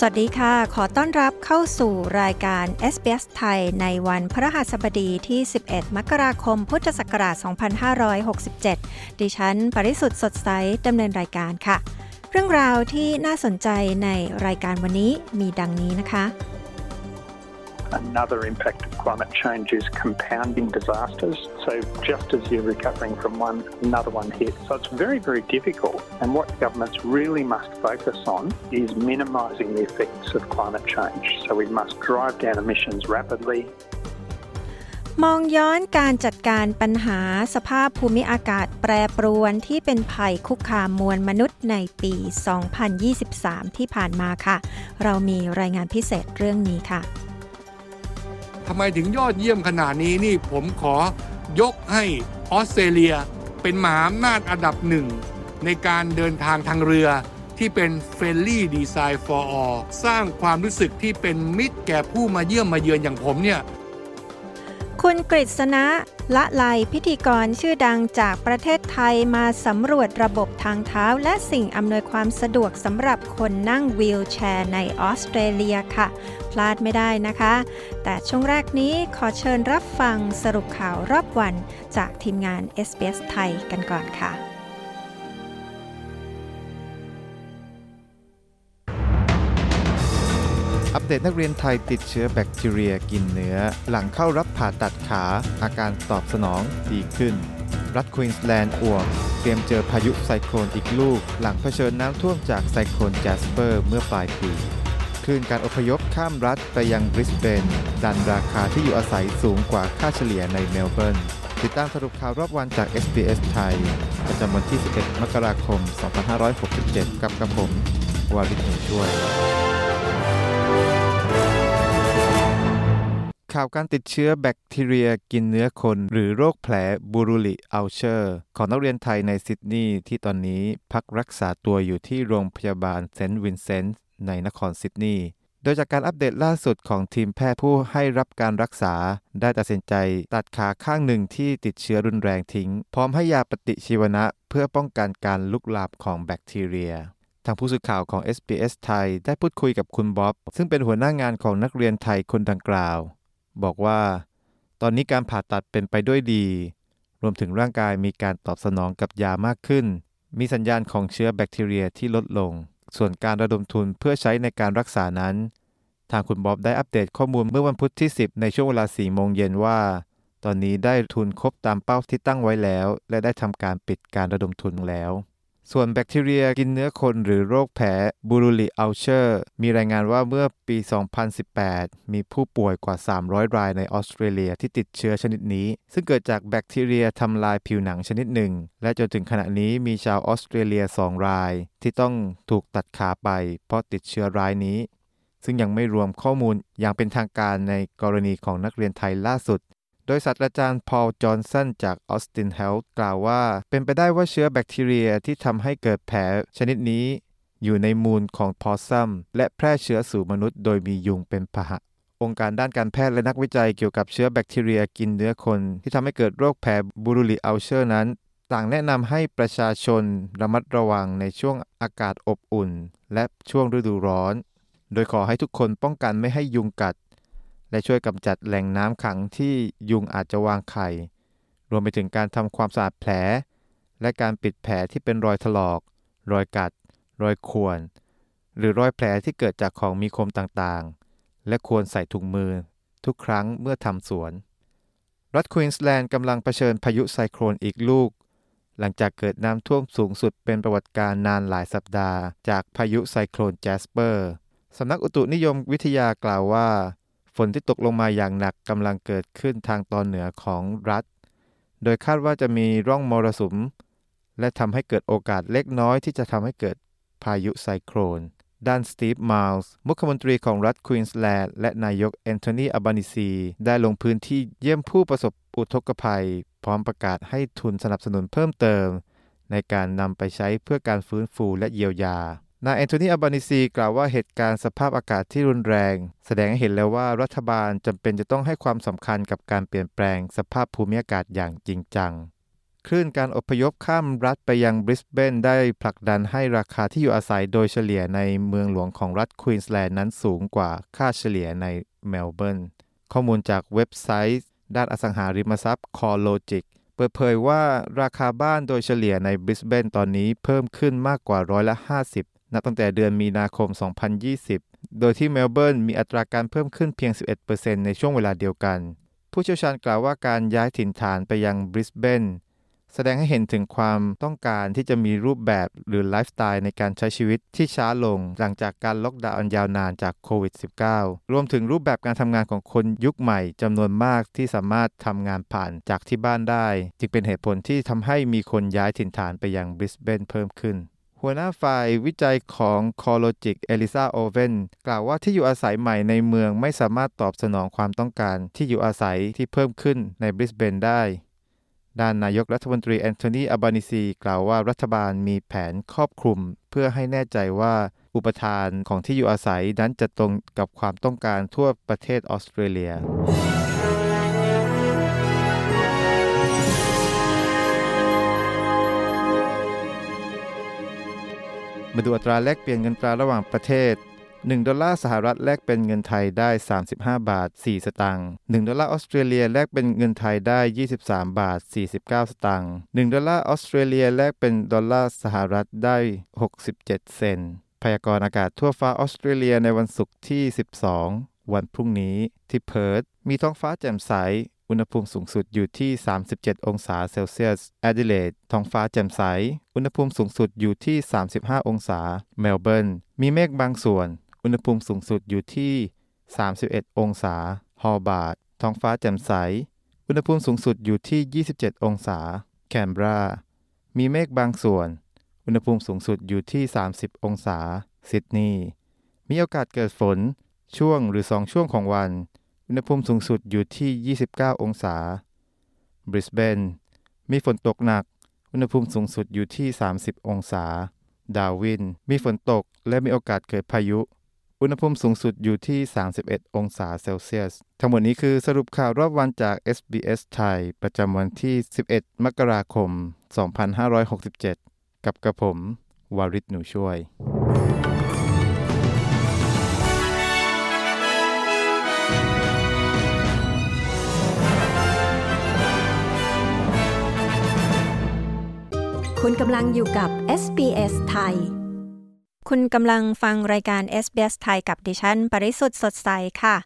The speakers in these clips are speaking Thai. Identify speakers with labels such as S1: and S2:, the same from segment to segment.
S1: สวัสดีค่ะ ขอต้อนรับเข้าสู่รายการ SBS ไทยในวันพระหัสบดีที่ 11 มกราคม พุทธศักราช 2567 ดิฉัน ปริสุทธ์สดใสดำเนินรายการค่ะ เรื่องราวที่น่าสนใจในรายการวันนี้มีดังนี้นะคะ
S2: Another impact of climate change is compounding disasters. So just as you're recovering from one, another one hits. So it's very, very difficult. And what governments really must focus on is minimising the effects of climate change. So we must drive down emissions rapidly.
S1: มองย้อนการจัดการปัญหาสภาพภูมิอากาศแปรปรวนที่เป็นภัยคุกคามมวลมนุษย์ในปี 2023 ที่ผ่านมาค่ะ เรามีรายงานพิเศษเรื่องนี้ค่ะ
S3: ทำไมถึงยอดเยี่ยมขนาดนี้นี่ผมขอยกให้ออสเตรเลีย เป็นมหาอำนาจอันดับหนึ่ง ในการเดินทางทางเรือที่เป็น Friendly Design for All สร้างความรู้สึกที่เป็นมิตรแก่ผู้มาเยี่ยมมาเยือนอย่างผมเนี่ย
S1: คุณกฤษณะละไลพิธีกรชื่อดังจากประเทศไทยมาสำรวจระบบทางเท้า และสิ่งอำนวยความสะดวกสำหรับคนนั่งวีลแชร์ในออสเตรเลียค่ะ พลาดไม่ได้นะคะ แต่ช่วงแรกนี้ขอเชิญรับฟังสรุปข่าวรอบวันจากทีมงาน SBS ไทยกันก่อนค่ะ
S4: เดตนักเรียนไทยติดเชื้อแบคทีเรียกินเนื้อ หลังเข้ารับผ่าตัดขา อาการตอบสนองดีขึ้น รัฐควีนส์แลนด์อ่วมเตรียมเจอพายุไซโคลนอีกลูก หลังเผชิญน้ำท่วมจากไซโคลนแจสเปอร์เมื่อปลายปีคลื่นการอพยพข้ามรัฐไปยังบริสเบน ดันราคาที่อยู่อาศัยสูงกว่าค่าเฉลี่ยในเมลเบิร์น ติดตามสรุปข่าวรอบวันจาก SBS ไทย ประจำวันที่ 11 มกราคม 2567 กับกระผม วาริศช่วย ข่าวการติดเชื้อแบคทีเรียกินเนื้อคน หรือโรคแผล Buruli ulcer ของนักเรียนไทยในซิดนีย์ที่ตอนนี้พักรักษาตัวอยู่ที่โรงพยาบาลเซนต์วินเซนต์ในนครซิดนีย์โดยจากการอัปเดตล่าสุดของทีมแพทย์ผู้ให้รับการรักษา ได้ตัดสินใจตัดขาข้างหนึ่งที่ติดเชื้อรุนแรงทิ้ง พร้อมให้ยาปฏิชีวนะ เพื่อป้องกันการลุกลามของแบคทีเรีย ทางผู้สื่อข่าวของ SBS ไทยได้พูดคุยกับคุณบ๊อบ ซึ่งเป็นหัวหน้างานของนักเรียนไทยคนดังกล่าว บอกว่า ตอนนี้การผ่าตัดเป็นไปด้วยดี รวมถึงร่างกายมีการตอบสนองกับยามากขึ้น มีสัญญาณของเชื้อแบคทีเรียที่ลดลง ส่วนการระดมทุนเพื่อใช้ในการรักษานั้น ทางคุณบ๊อบได้อัปเดตข้อมูลเมื่อวันพุธที่ 10 ในช่วงเวลา 4 โมงเย็นว่า ตอนนี้ได้ทุนครบตามเป้าที่ตั้งไว้แล้ว และได้ทำการปิดการระดมทุนแล้ว ส่วนแบคทีเรียกินเนื้อคนหรือโรคแผล Buruli ulcer มีรายงานว่าเมื่อปี 2018 มีผู้ป่วยกว่า 300 รายในออสเตรเลียที่ติดเชื้อชนิดนี้ ซึ่งเกิดจากแบคทีเรียทำลายผิวหนังชนิดหนึ่ง และจนถึงขณะนี้มีชาวออสเตรเลีย 2 ราย ที่ต้องถูกตัดขาไป เพราะติดเชื้อรายนี้ ซึ่งยังไม่รวมข้อมูลอย่างเป็นทางการในกรณีของนักเรียนไทยล่าสุด โดยศาสตราจารย์พอล จอห์นสันจาก Austin Health กล่าวว่า เป็นไปได้ว่าเชื้อแบคทีเรียที่ทำให้เกิดแผลชนิดนี้ อยู่ในมูลของพอซัมและแพร่เชื้อสู่มนุษย์โดยมียุงเป็นพาหะองค์การด้านการแพทย์และนักวิจัยเกี่ยวกับเชื้อแบคทีเรียกินเนื้อคน ที่ทำให้เกิดโรคแผลบูรูลิอัลเชอร์นั้น ต่างแนะนำให้ประชาชนระมัดระวังในช่วงอากาศอบอุ่น และช่วงฤดูร้อน โดยขอให้ทุกคนป้องกันไม่ให้ยุงกัด และช่วยกำจัดแหล่งน้ำขังที่ยุงอาจจะวางไข่ รวมไปถึงการทำความสะอาดแผล และการปิดแผลที่เป็นรอยถลอก รอยกัด รอยข่วน หรือรอยแผลที่เกิดจากของมีคมต่างๆ และควรใส่ถุงมือ ทุกครั้งเมื่อทำสวน รัฐควีนส์แลนด์กำลังเผชิญพายุไซโคลนอีกลูก หลังจากเกิดน้ำท่วมสูงสุดเป็นประวัติการณ์นานหลายสัปดาห์ จากพายุไซโคลนแจสเปอร์สำนักอุตุนิยมวิทยากล่าวว่า ฝนที่ตกลงมาอย่างหนักกำลังเกิดขึ้นทางตอนเหนือของรัฐ โดยคาดว่าจะมีร่องมรสุม และทำให้เกิดโอกาสเล็กน้อยที่จะทำให้เกิดพายุไซโคลน ด้านสตีฟ ไมลส์มุขมนตรีของรัฐควีนส์แลนด์และนายกแอนโทนีอัลบานีซี ได้ลงพื้นที่เยี่ยมผู้ประสบอุทกภัย พร้อมประกาศให้ทุนสนับสนุนเพิ่มเติม ในการนำไปใช้เพื่อการฟื้นฟูและเยียวยา นายแอนโทนีอัลบานีซีกล่าวว่าเหตุการณ์สภาพอากาศที่รุนแรง แสดงให้เห็นแล้วว่ารัฐบาลจำเป็นจะต้องให้ความสำคัญกับการเปลี่ยนแปลงสภาพภูมิอากาศอย่างจริงจังคลื่นการอพยพข้ามรัฐไปยังบริสเบนได้ผลักดันให้ราคาที่อยู่อาศัยโดยเฉลี่ยในเมืองหลวงของรัฐควีนส์แลนด์นั้นสูงกว่าค่าเฉลี่ยในเมลเบิร์นข้อมูลจากเว็บไซต์ ด้านอสังหาริมทรัพย์ CoreLogic เปิดเผยว่าราคาบ้านโดยเฉลี่ยในบริสเบนตอนนี้เพิ่มขึ้นมากกว่าร้อยละ 50 นับตั้งแต่เดือนมีนาคม 2020 โดยที่เมลเบิร์นมีอัตราการเพิ่มขึ้นเพียง 11%ในช่วงเวลาเดียวกัน ผู้เชี่ยวชาญกล่าวว่าการย้ายถิ่นฐานไปยังบริสเบนแสดงให้เห็นถึงความต้องการที่จะมีรูปแบบหรือไลฟ์สไตล์ในการใช้ชีวิตที่ช้าลง หลังจากการล็อกดาวน์ยาวนานจากโควิด -19 รวมถึงรูปแบบการทำงานของคนยุคใหม่จำนวนมากที่สามารถทำงานผ่านจากที่บ้านได้ จึงเป็นเหตุผลที่ทำให้มีคนย้ายถิ่นฐานไปยังบริสเบนเพิ่มขึ้น หัวหน้าฝ่ายวิจัยของ CoreLogic เอลิซาโอเวนกล่าวว่าที่อยู่อาศัยใหม่ในเมืองไม่สามารถตอบสนองความต้องการที่อยู่อาศัยที่เพิ่มขึ้นในบริสเบนได้ ด้านนายกรัฐมนตรีแอนโทนีอับานิซีกล่าวว่ารัฐบาลมีแผนครอบคลุม เพื่อให้แน่ใจว่าอุปทานของที่อยู่อาศัยนั้นจะตรงกับความต้องการทั่วประเทศออสเตรเลีย มาดูอัตราแลกเปลี่ยนเงินตราระหว่างประเทศ 1 ดอลลาร์สหรัฐแลกเป็นเงินไทยได้ 35 บาท 4 สตางค์1ดอลลาร์ออสเตรเลียแลกเป็นเงินไทยได้ 23 บาท 49 สตางค์1ดอลลาร์ออสเตรเลียแลกเป็นดอลลาร์สหรัฐได้ 67 เซนต์พยากรณ์อากาศทั่วฟ้าออสเตรเลียในวันศุกร์ที่ 12 วันพรุ่งนี้ที่เพิร์ธมีท้องฟ้าแจ่มใส อุณหภูมิสูงสุดอยู่ที่ 37 องศาเซลเซียสแอดิเลดท้องฟ้าแจ่มใส อุณหภูมิสูงสุดอยู่ที่ 35 องศา เมลเบิร์น มีเมฆบางส่วน อุณหภูมิสูงสุดอยู่ที่ 31 องศา โฮบาร์ตท้องฟ้าแจ่มใส อุณหภูมิสูงสุดอยู่ที่ 27 องศา แคนเบรา มีเมฆบางส่วน อุณหภูมิสูงสุดอยู่ที่ 30 องศา ซิดนีย์ มีโอกาสเกิดฝน ช่วงหรือสองช่วงของวัน อุณหภูมิสูงสุดอยู่ที่ 29 องศา บริสเบน มีฝนตกหนัก อุณหภูมิสูงสุดอยู่ที่ 30 องศา ดาวิน มีฝนตกและมีโอกาสเกิดพายุ อุณหภูมิสูงสุดอยู่ที่ 31 องศาเซลเซียส ทั้งหมดนี้คือสรุปข่าวรอบวันจาก SBS ไทย ประจำวันที่ 11 มกราคม 2567 กับกระผม วาริศหนูช่วย
S1: คุณกำลังอยู่กับ SBS ไทย คุณกำลังฟังรายการ SBS ไทยกับดิฉัน ปริสุทธ์สดใสค่ะ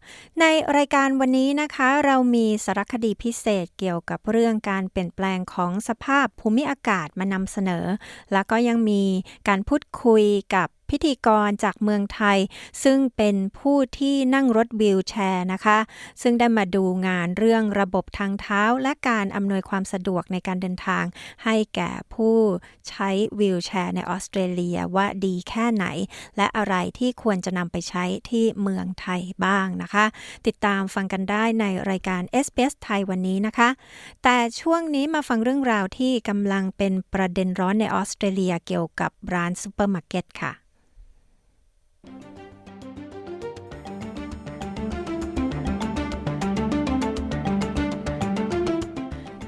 S1: ในรายการวันนี้นะคะ เรามีสารคดีพิเศษเกี่ยวกับเรื่องการเปลี่ยนแปลงของสภาพภูมิอากาศมานำเสนอ แล้วก็ยังมีการพูดคุยกับ พิธีกรจากเมืองไทย ซึ่งเป็นผู้ที่นั่งรถวิวแชร์นะคะ ซึ่งได้มาดูงานเรื่องระบบทางเท้า และการอำนวยความสะดวกในการเดินทาง ให้แก่ผู้ใช้วีลแชร์ในออสเตรเลียว่าดีแค่ไหน และอะไรที่ควรจะนำไปใช้ที่เมืองไทยบ้างนะคะ ติดตามฟังกันได้ในรายการ s อ s ไทยวันนี้นะคะ แต่ช่วงนี้มาฟังเรื่องราวที่กำลังเป็นประเด็นร้อนในออสเตรเลียเกี่ยวกับร้านซูเปอร์มาร์เก็ตค่ะ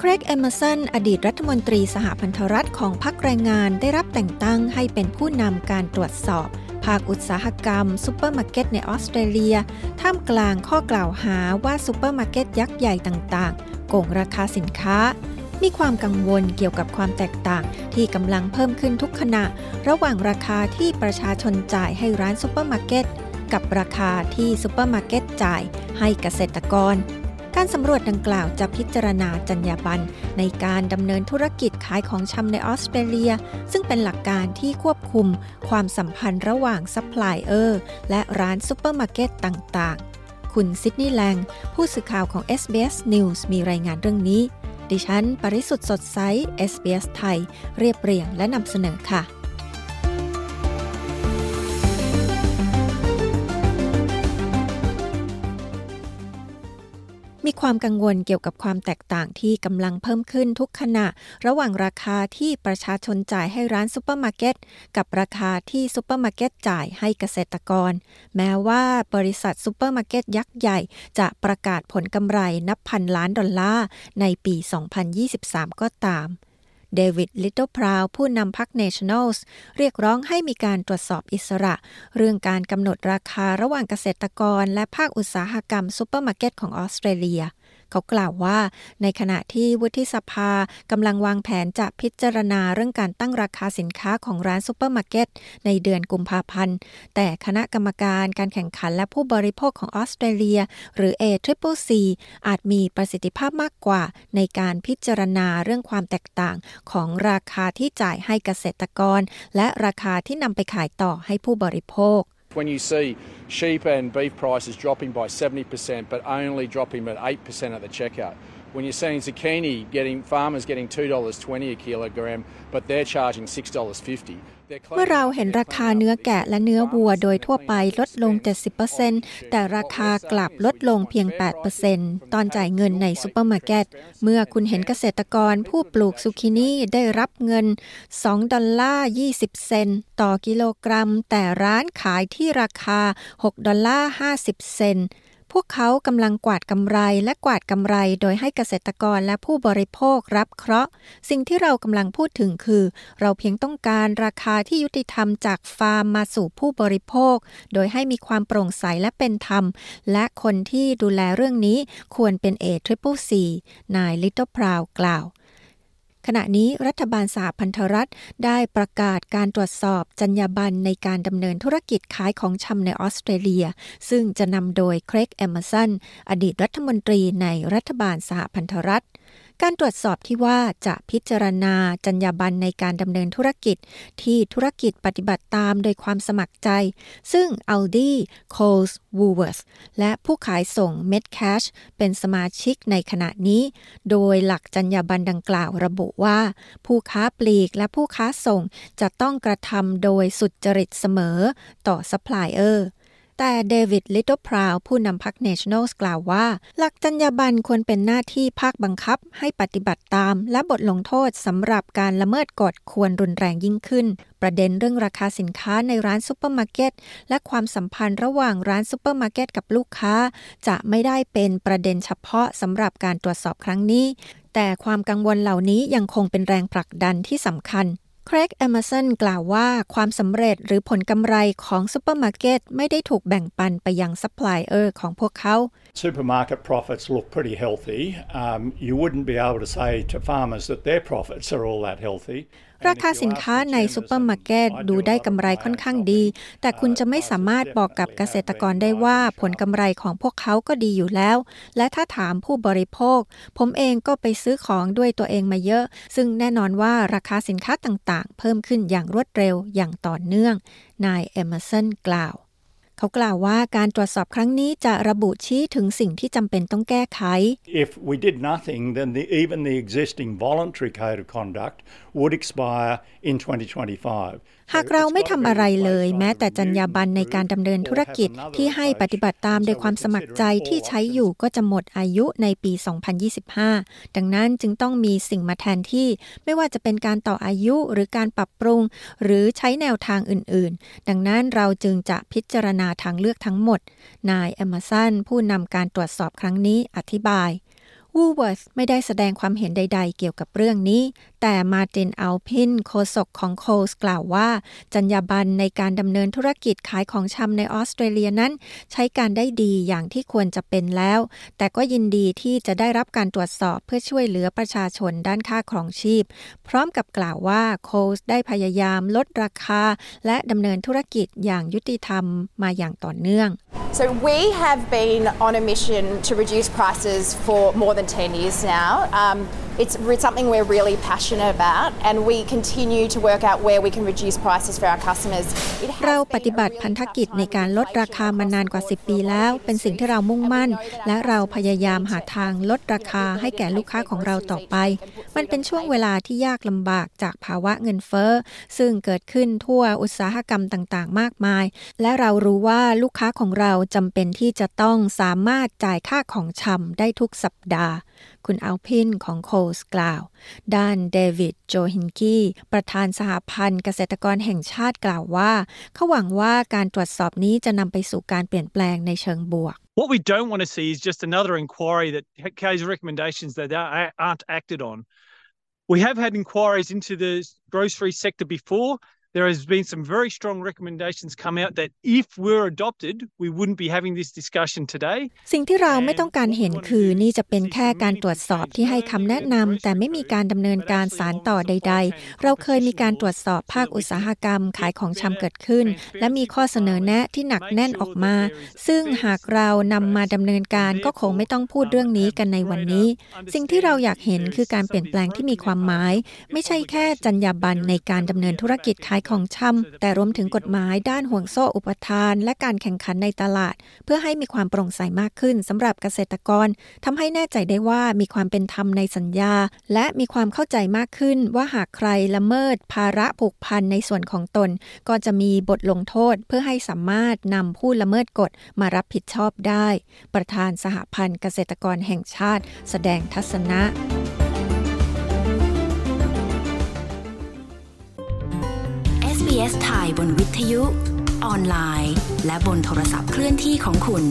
S1: เครกแอมเมอร์สันอดีตรัฐมนตรีสหพันธรัฐของพรรคแรงงานได้รับแต่งตั้งให้เป็นผู้นำการตรวจสอบ ภาคอุตสาหกรรมซูเปอร์มาร์เก็ตในออสเตรเลีย ท่ามกลางข้อกล่าวหาว่าซูเปอร์มาร์เก็ตยักษ์ใหญ่ต่างๆ โก่งราคาสินค้า มีความกังวลเกี่ยวกับความแตกต่างที่กำลังเพิ่มขึ้นทุกขณะ ระหว่างราคาที่ประชาชนจ่ายให้ร้านซูเปอร์มาร์เก็ตกับราคาที่ซูเปอร์มาร์เก็ตจ่ายให้เกษตรกร การสำรวจดังกล่าวจะพิจารณาจรรยาบรรณในการดำเนินธุรกิจขายของชำในออสเตรเลีย ซึ่งเป็นหลักการที่ควบคุมความสัมพันธ์ระหว่างซัพพลายเออร์และร้านซูเปอร์มาร์เก็ตต่างๆ คุณซิดนีย์แลง ผู้สื่อข่าวของ SBS News มีรายงานเรื่องนี้ ดิฉัน ปริสุทธ์สดใส SBS ไทย เรียบเรียงและนำเสนอค่ะ มีความกังวลเกี่ยวกับความแตกต่างที่กำลังเพิ่มขึ้นทุกขณะ ระหว่างราคาที่ประชาชนจ่ายให้ร้านซูเปอร์มาร์เก็ตกับราคาที่ซูเปอร์มาร์เก็ตจ่ายให้เกษตรกร แม้ว่าบริษัทซูเปอร์มาร์เก็ตยักษ์ใหญ่ จะประกาศผลกำไรนับพันล้านดอลลาร์ในปี 2023 ก็ตาม เดวิดลิตเติ้ลพราวผู้นำพรรคเนชั่นแนลส์เรียกร้องให้มีการตรวจสอบอิสระ เรื่องการกำหนดราคาระหว่างเกษตรกร และภาคอุตสาหกรรมซูเปอร์มาร์เก็ตของออสเตรเลีย เขากล่าวว่า ในขณะที่วุฒิสภากำลังวางแผนจะพิจารณาเรื่องการตั้งราคาสินค้าของร้านซูเปอร์มาร์เก็ตในเดือนกุมภาพันธ์ แต่คณะกรรมการการแข่งขันและผู้บริโภคของออสเตรเลีย หรือ a t r i p c อาจมีประสิทธิภาพมากกว่า ในการพิจารณาเรื่องความแตกต่างของราคาที่จ่ายให้เกษตรกร และราคาที่นำไปขายต่อให้ผู้บริโภค
S5: When you see sheep and beef prices dropping by 70% but only dropping at 8% at the checkout, when you're seeing zucchini getting farmers getting $2.20 a kilogram but they're charging $6.50
S1: เมื่อเราเห็นราคาเนื้อแกะและเนื้อวัวโดยทั่วไปลดลง 70%แต่ราคากลับลดลงเพียง 8%ตอนจ่ายเงินในซูเปอร์มาร์เก็ต เมื่อคุณเห็นเกษตรกรผู้ปลูกซูกินี่ได้รับเงิน 2 ดอลลาร์ 20 เซนต์ต่อกิโลกรัม แต่ร้านขายที่ราคา 6 ดอลลาร์ 50 เซนต์ พวกเขากำลังกวาดกำไรและกวาดกำไรโดยให้เกษตรกรและผู้บริโภครับเคราะห์ สิ่งที่เรากำลังพูดถึงคือ เราเพียงต้องการราคาที่ยุติธรรมจากฟาร์มมาสู่ผู้บริโภค โดยให้มีความโปร่งใสและเป็นธรรม และคนที่ดูแลเรื่องนี้ควรเป็น A triple C นายลิตเติ้ลพราวกล่าว ขณะนี้รัฐบาลสหพันธรัฐได้ประกาศการตรวจสอบจรรยาบรรณในการดำเนินธุรกิจขายของชำในออสเตรเลีย ซึ่งจะนำโดยเครกแอมเมอร์สันอดีตรัฐมนตรีในรัฐบาลสหพันธรัฐ การตรวจสอบที่ว่าจะพิจารณาจรรยาบรรณในการดำเนินธุรกิจ ที่ธุรกิจปฏิบัติตามโดยความสมัครใจ ซึ่ง Aldi, Coles, Woolworths และผู้ขายส่ง Metcash เป็นสมาชิกในขณะนี้ โดยหลักจรรยาบรรณดังกล่าวระบุว่า ผู้ค้าปลีกและผู้ค้าส่งจะต้องกระทำโดยสุจริตเสมอต่อซัพพลายเออร์ แต่เดวิดลิตเติ้ลพราวผู้นำพรรคเนชั่นแนลกล่าวว่า หลักจรรยาบรรณควรเป็นหน้าที่ภาคบังคับให้ปฏิบัติตาม และบทลงโทษสำหรับการละเมิดกฎควรรุนแรงยิ่งขึ้น ประเด็นเรื่องราคาสินค้าในร้านซูเปอร์มาร์เก็ตและความสัมพันธ์ระหว่างร้านซูเปอร์มาร์เก็ตกับลูกค้า จะไม่ได้เป็นประเด็นเฉพาะสำหรับการตรวจสอบครั้งนี้แต่ความกังวลเหล่านี้ยังคงเป็นแรงผลักดันที่สำคัญ เครกแอมเมอร์สันกล่าวว่าความสำเร็จหรือผลกำไรของซูเปอร์มาร์เก็ตไม่ได้ถูกแบ่งปันไปยังซัพพลายเออร์ของพวกเขา
S6: Supermarket profits look pretty healthy. Um, you wouldn't be able to say to farmers that their profits are all that healthy.
S1: ราคาสินค้าในซูเปอร์มาร์เก็ตดูได้กำไรค่อนข้างดี แต่คุณจะไม่สามารถบอกกับเกษตรกรได้ว่าผลกำไรของพวกเขาก็ดีอยู่แล้ว และถ้าถามผู้บริโภค ผมเองก็ไปซื้อของด้วยตัวเองมาเยอะ ซึ่งแน่นอนว่าราคาสินค้าต่างๆ เพิ่มขึ้นอย่างรวดเร็วอย่างต่อเนื่อง นายเอมเมอร์สันกล่าว เขากล่าวว่าการตรวจสอบครั้งนี้จะระบุชี้ถึงสิ่งที่จำเป็นต้องแก้ไข
S6: If we did nothing then the, even the existing voluntary code of conduct would expire in 2025.
S1: หากเราไม่ทำอะไรเลย แม้แต่จรรยาบรรณในการดำเนินธุรกิจที่ให้ปฏิบัติตามโดยความสมัครใจที่ใช้อยู่ก็จะหมดอายุในปี 2025 ดังนั้นจึงต้องมีสิ่งมาแทนที่ ไม่ว่าจะเป็นการต่ออายุหรือการปรับปรุง หรือใช้แนวทางอื่น ๆ ดังนั้นเราจึงจะพิจารณาทางเลือกทั้งหมด นายแอมสันผู้นำการตรวจสอบครั้งนี้อธิบาย Woolworths ไม่ได้แสดงความเห็นใด ๆ เกี่ยวกับเรื่องนี้ แต่มาตินอัลพินโฆษกของ Coles กล่าวว่า จรรยาบรรณในการดำเนินธุรกิจขายของชำในออสเตรเลียนั้น ใช้การได้ดีอย่างที่ควรจะเป็นแล้ว แต่ก็ยินดีที่จะได้รับการตรวจสอบเพื่อช่วยเหลือประชาชนด้านค่าครองชีพ พร้อมกับกล่าวว่า Coles ได้พยายามลดราคา และดำเนินธุรกิจอย่างยุติธรรมมาอย่างต่อเนื่อง
S7: So we have been on a mission to reduce prices for more than 10 years now. Um, it's something we're really passionate about and we continue to work out where we can reduce prices for our customers.
S1: เราปฏิบัติพันธกิจในการลดราคามานานกว่า 10 ปีแล้ว เป็นสิ่งที่เรามุ่งมั่น และเราพยายามหาทางลดราคาให้แก่ลูกค้าของเราต่อไป มันเป็นช่วงเวลาที่ยากลำบากจากภาวะเงินเฟ้อ ซึ่งเกิดขึ้นทั่วอุตสาหกรรมต่างๆ มากมาย และเรารู้ว่าลูกค้าของเราจำเป็นที่จะต้องสามารถจ่ายค่าของชำได้ทุกสัปดาห์ คุณอัลพินของโคสกล่าว ด้านเดวิดโจฮินกี้ประธานสหพันธ์เกษตรกรแห่งชาติกล่าวว่าเขาหวังว่าการตรวจสอบนี้จะนำไปสู่การเปลี่ยนแปลงในเชิงบวก
S8: What we don't want to see is just another inquiry that carries recommendations that aren't acted on. We have had inquiries into the grocery sector before. There has been some very strong recommendations come out that if we're adopted, we wouldn't be having this discussion today.
S1: สิ่งที่เราไม่ต้องการเห็นคือนี่จะเป็นแค่การตรวจสอบที่ให้คำแนะนำแต่ไม่มีการดำเนินการสารต่อใด ๆ เราเคยมีการตรวจสอบภาคอุตสาหกรรมขายของชำเกิดขึ้น และมีข้อเสนอแนะที่หนักแน่นออกมา ซึ่งหากเรานำมาดำเนินการก็คงไม่ต้องพูดเรื่องนี้กันในวันนี้ สิ่งที่เราอยากเห็นคือการเปลี่ยนแปลงที่มีความหมาย ไม่ใช่แค่จรรยาบรรณในการดำเนินธุรกิจขายของชำแต่รวมถึงกฎหมายด้านห่วงโซ่อุปทาน และการแข่งขันในตลาด เพื่อให้มีความโปร่งใสมากขึ้นสำหรับเกษตรกรทำให้แน่ใจได้ว่ามีความเป็นธรรมในสัญญา และมีความเข้าใจมากขึ้นว่าหากใครละเมิด ภาระผูกพันในส่วนของตน ก็จะมีบทลงโทษเพื่อให้สามารถนำผู้ละเมิดกฎมารับผิดชอบได้ ประธานสหพันธ์เกษตรกรแห่งชาติ แสดงทัศนะ
S9: SBS ไทยบนวิทยุ ออนไลน์ และบนโทรศัพท์เคลื่อนที่ของคุณ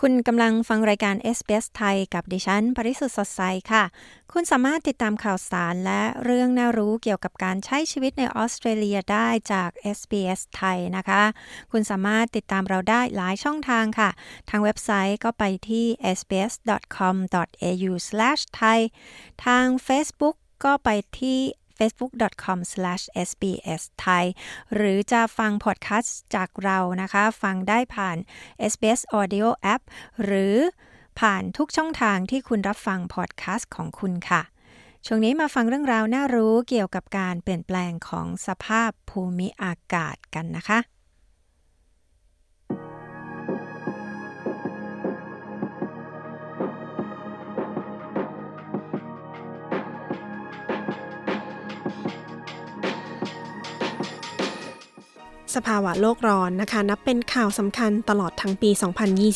S1: คุณกำลังฟังรายการ SBS ไทยกับดิฉัน ปริสุทธ์สดใสค่ะ คุณสามารถติดตามข่าวสารและเรื่องน่ารู้เกี่ยวกับการใช้ชีวิตในออสเตรเลียได้จาก SBS ไทยนะคะ คุณสามารถติดตามเราได้หลายช่องทางค่ะ ทางเว็บไซต์ก็ไปที่ sbs.com.au/thai ทาง Facebook ก็ไปที่ facebook.com/sbs thai หรือจะฟังพอดแคสต์จากเรานะคะ ฟังได้ผ่าน SBS Audio App หรือผ่านทุกช่องทางที่คุณรับฟังพอดแคสต์ของคุณค่ะ ช่วงนี้มาฟังเรื่องราวน่ารู้เกี่ยวกับการเปลี่ยนแปลงของสภาพภูมิอากาศกันนะคะ
S10: สภาวะโลกร้อนนะคะ นับเป็นข่าวสำคัญตลอดทั้งปี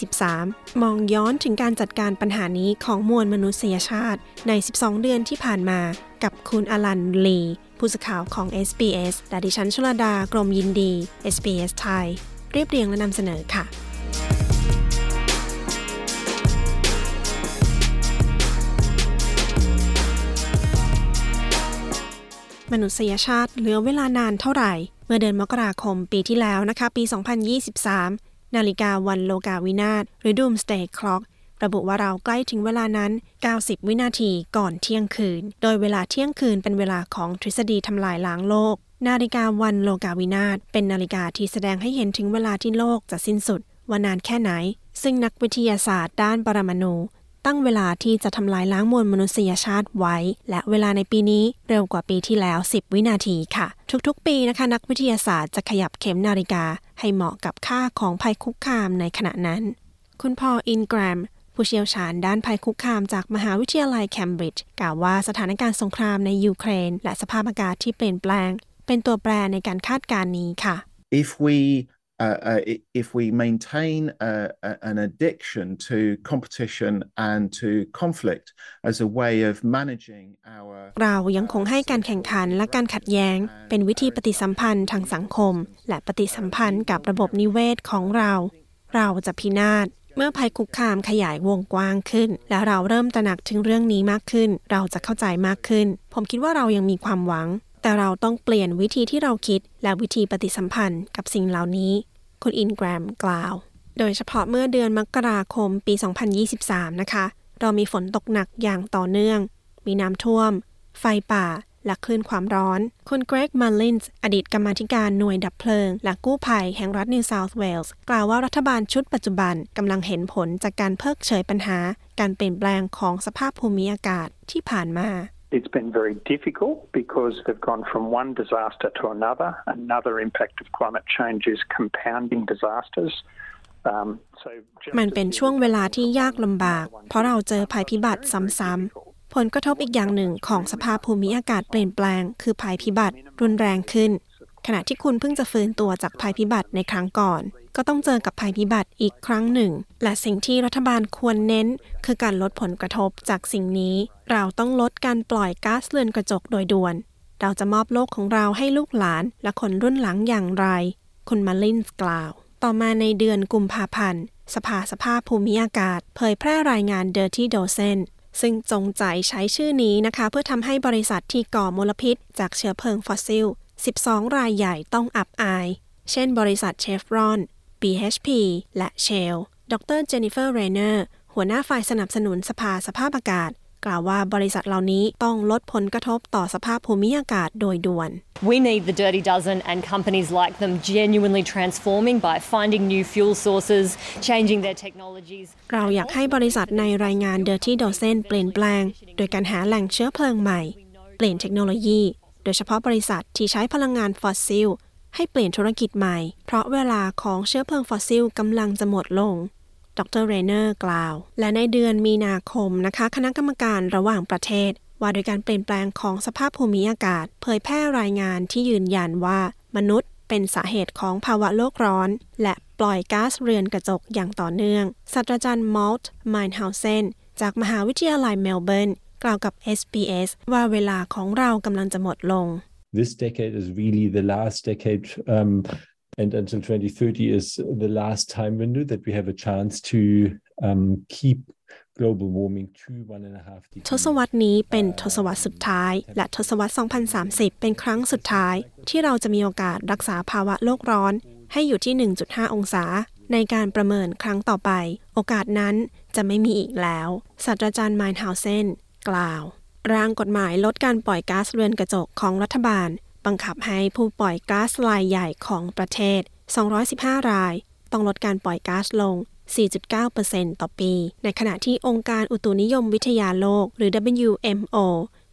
S10: 2023 มองย้อนถึงการจัดการปัญหานี้ของมวลมนุษยชาติ ใน 12 เดือนที่ผ่านมา กับคุณอลันลี ผู้สื่อข่าวของ SBS และดิฉันชลดากรมยินดี SBS ไทย เรียบเรียงและนำเสนอค่ะมนุษยชาติเหลือเวลานานเท่าไหร่ มื่อเดือนมกราคมปีที่แล้วนะคะ ปี 2023 นาฬิกาวันโลกาวินาศหรือ Doomsday Clock ระบุว่าเราใกล้ถึงเวลานั้น 90 วินาทีก่อนเที่ยงคืน โดยเวลาเที่ยงคืนเป็นเวลาของทฤษฎีทำลายล้างโลก นาฬิกาวันโลกาวินาศเป็นนาฬิกาที่แสดงให้เห็นถึงเวลาที่โลกจะสิ้นสุดว่านานแค่ไหน ซึ่งนักวิทยาศาสตร์ด้านปรมาณู ตั้งเวลาที่จะทำลายล้างมวลมนุษยชาติไว้ และเวลาในปีนี้เร็วกว่าปีที่แล้ว 10 วินาทีค่ะ ทุกๆ ปีนะคะ นักวิทยาศาสตร์จะขยับเข็มนาฬิกา ให้เหมาะกับค่าของภัยคุกคามในขณะนั้น คุณพออินแกรมผู้เชี่ยวชาญด้านภัยคุกคามจากมหาวิทยาลัยเคมบริดจ์กล่าวว่าสถานการณ์สงครามในยูเครน และสภาพอากาศที่เปลี่ยนแปลง เป็นตัวแปรในการคาดการณ์นี้ค่ะ
S11: If we Uh, uh, if we maintain uh, an addiction to competition and to conflict as a way of managing our
S10: เรายังคงให้การแข่งขันและการขัดแย้ง เป็นวิธีปฏิสัมพันธ์ทางสังคม และปฏิสัมพันธ์กับระบบนิเวศของเรา เราจะพินาศเมื่อภัยคุกคามขยายวงกว้างขึ้น และเราเริ่มตระหนักถึงเรื่องนี้มากขึ้น เราจะเข้าใจมากขึ้น ผมคิดว่าเรายังมีความหวัง แต่เราต้องเปลี่ยนวิธีที่เราคิด และวิธีปฏิสัมพันธ์กับสิ่งเหล่านี้ คุณอินแกรมกล่าว โดยเฉพาะเมื่อเดือนมกราคมปี 2023 นะคะ เรามีฝนตกหนักอย่างต่อเนื่อง มีน้ำท่วม ไฟป่า และคลื่นความร้อน คุณเกรกมาลินส์อดีตกรรมาธิการหน่วยดับเพลิง และกู้ภัยแห่งรัฐนิวเซาท์เวลส์กล่าวว่ารัฐบาลชุดปัจจุบันกำลังเห็นผลจากการเพิกเฉยปัญหา การเปลี่ยนแปลงของสภาพภูมิอากาศที่ผ่านมา
S2: It's been very difficult because they've gone from one disaster to another. Another impact of climate change is compounding disasters.
S10: มันเป็นช่วงเวลาที่ยากลำบาก เพราะเราเจอภัยพิบัติซ้ำๆ ผลกระทบอีกอย่างหนึ่งของสภาพภูมิอากาศเปลี่ยนแปลง คือภัยพิบัติรุนแรงขึ้น ขณะที่คุณเพิ่งจะฟื้นตัวจากภัยพิบัติในครั้งก่อน ก็ต้องเจอกับภัยพิบัติอีกครั้งหนึ่ง และสิ่งที่รัฐบาลควรเน้น คือการลดผลกระทบจากสิ่งนี้ เราต้องลดการปล่อยก๊าซเรือนกระจกโดยด่วน เราจะมอบโลกของเราให้ลูกหลานและคนรุ่นหลังอย่างไร คุณมาลินส์กล่าว ต่อมาในเดือนกุมภาพันธ์ สภาสภาพภูมิอากาศ เผยแพร่รายงาน Dirty Dozen ซึ่งจงใจใช้ชื่อนี้นะคะ เพื่อทำให้บริษัทที่ก่อมลพิษ จากเชื้อเพลิงฟอสซิล 12 รายใหญ่ต้องอับอาย เช่นบริษัทเชฟรอน BHP และ Shell ดรเจนนิเฟอร์เรเนอร์หัวหน้าฝ่ายสนับสนุนสภาสภาพอากาศ กล่าวว่าบริษัทเหล่านี้ต้องลดผลกระทบต่อสภาพภูมิอากาศโดยด่วน
S12: We need the dirty dozen and companies like them genuinely transforming by finding new fuel sources, changing their technologies.
S10: เราอยากให้บริษัทในรายงาน Dirty Dozen เปลี่ยนแปลง โดยการหาแหล่งเชื้อเพลิงใหม่ เปลี่ยนเทคโนโลยี โดยเฉพาะบริษัทที่ใช้พลังงานฟอสซิล ให้เปลี่ยนธุรกิจใหม่ เพราะเวลาของเชื้อเพลิงฟอสซิลกำลังจะหมดลง ดรเรเนอร์กล่าว และในเดือนมีนาคมนะคะ คณะกรรมการระหว่างประเทศ ว่าโดยการเปลี่ยนแปลงของสภาพภูมิอากาศ เผยแพร่รายงานที่ยืนยันว่า มนุษย์เป็นสาเหตุของภาวะโลกร้อน และปล่อยก๊าซเรือนกระจกอย่างต่อเนื่อง ศาสตราจารย์มอลต์ไมน์เฮาเซนจากมหาวิทยาลัยเมลเบิร์นกล่าวกับ SBS ว่าเวลาของเรากำลังจะหมดลง
S13: This decade is really the last decade um, and until 2030 is the last time window that we have a chance to um, keep global warming to one and a half degrees.
S10: ทศวรรษนี้เป็นทศวรรษสุดท้าย และทศวรรษ 2030 เป็นครั้งสุดท้าย ที่เราจะมีโอกาสรักษาภาวะโลกร้อน ให้อยู่ที่ 1.5 องศา ในการประเมินครั้งต่อไป โอกาสนั้นจะไม่มีอีกแล้ว ศาสตราจารย์ไมน์ฮาวเซนกล่าว ร่างกฎหมายลดการปล่อยก๊าซเรือนกระจกของรัฐบาล บังคับให้ผู้ปล่อยก๊าซรายใหญ่ของประเทศ 215 ราย ต้องลดการปล่อยก๊าซลง 4.9%ต่อปี ในขณะที่องค์การอุตุนิยมวิทยาโลก หรือ WMO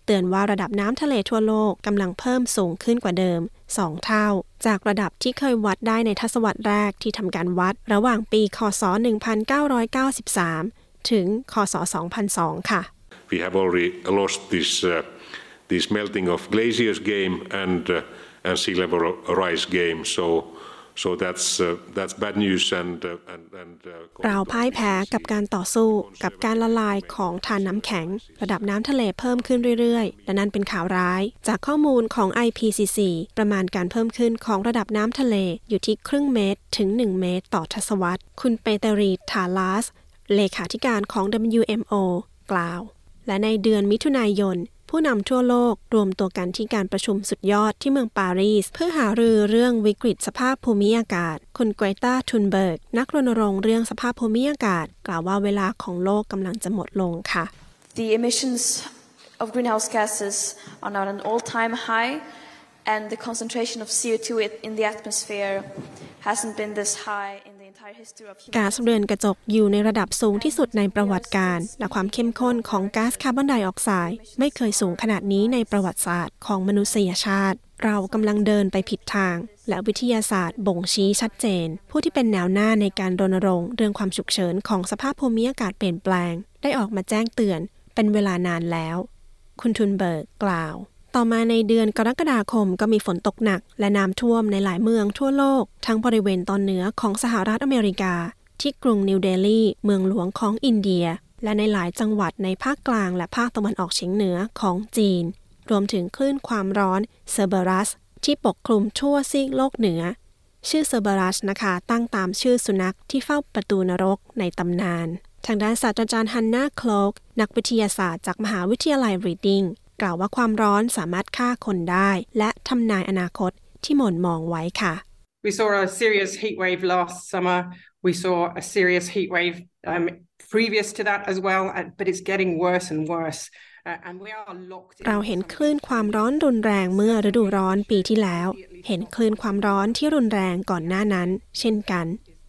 S10: เตือนว่าระดับน้ำทะเลทั่วโลกกำลังเพิ่มสูงขึ้นกว่าเดิม 2 เท่า จากระดับที่เคยวัดได้ในทศวรรษแรกที่ทำการวัด ระหว่างปี คศ 1993 ถึง คศ 2002 ค่ะ
S14: We have already lost this uh, this melting of glaciers game and uh, and sea level rise game. So so that's uh, that's bad news and uh, and and
S10: เราพ่ายแพ้กับการต่อสู้กับการละลายของทานน้ำแข็ง ระดับน้ำทะเลเพิ่มขึ้นเรื่อยๆ และนั่นเป็นข่าวร้าย จากข้อมูลของ IPCC ประมาณการเพิ่มขึ้นของระดับน้ำทะเลอยู่ที่ครึ่งเมตรถึง 1 เมตรต่อทศวรรษ คุณเปเตรีทาลาส เลขาธิการของ WMO กล่าว และในเดือนมิถุนายน ผู้นำทั่วโลกรวมตัวกันที่การประชุมสุดยอดที่เมืองปารีส เพื่อหารือเรื่องวิกฤตสภาพภูมิอากาศ คุณเกรตาทุนเบิร์ก นักรณรงค์เรื่องสภาพภูมิอากาศ กล่าวว่าเวลาของโลกกำลังจะหมดลงค่ะ
S15: The emissions of greenhouse gases are now at an all-time high and the concentration of CO2 in the atmosphere hasn't been this high in the entire history of
S10: ก๊าซเรือนกระจกอยู่ในระดับสูงที่สุดในประวัติการ และความเข้มข้นของก๊าซคาร์บอนไดออกไซด์ไม่เคยสูงขนาดนี้ในประวัติศาสตร์ของมนุษยชาติ เรากำลังเดินไปผิดทาง และวิทยาศาสตร์บ่งชี้ชัดเจน ผู้ที่เป็นแนวหน้าในการรณรงค์เรื่องความฉุกเฉินของสภาพภูมิอากาศเปลี่ยนแปลง ได้ออกมาแจ้งเตือน เป็นเวลานานแล้ว คุณทุนเบิร์กกล่าว ต่อมาในเดือนกรกฎาคมก็มีฝนตกหนัก และน้ำท่วมในหลายเมืองทั่วโลก ทั้งบริเวณตอนเหนือของสหรัฐอเมริกา ที่กรุงนิวเดลีเมืองหลวงของอินเดีย และในหลายจังหวัดในภาคกลางและภาคตะวันออกเฉียงเหนือของจีน รวมถึงคลื่นความร้อนเซอร์เบรัสที่ปกคลุมทั่วซีกโลกเหนือ ชื่อเซอร์เบรัสนะคะตั้งตามชื่อสุนัขที่เฝ้าประตูนรกในตำนาน ทางด้านศาสตราจารย์ฮันนาโคลกนักวิทยาศาสตร์จากมหาวิทยาลัยรีดิง กล่าวว่าความร้อนสามารถฆ่าคนได้ และทำนายอนาคตที่หม่นมองไว้ค่ะ
S16: We saw a serious heat wave last summer. We saw a serious heat wave um, previous to that as well, but it's getting worse and worse. and we are locked
S10: เราเห็นคลื่นความร้อนรุนแรงเมื่อฤดูร้อนปีที่แล้ว เห็นคลื่นความร้อนที่รุนแรงก่อนหน้านั้น เช่นกัน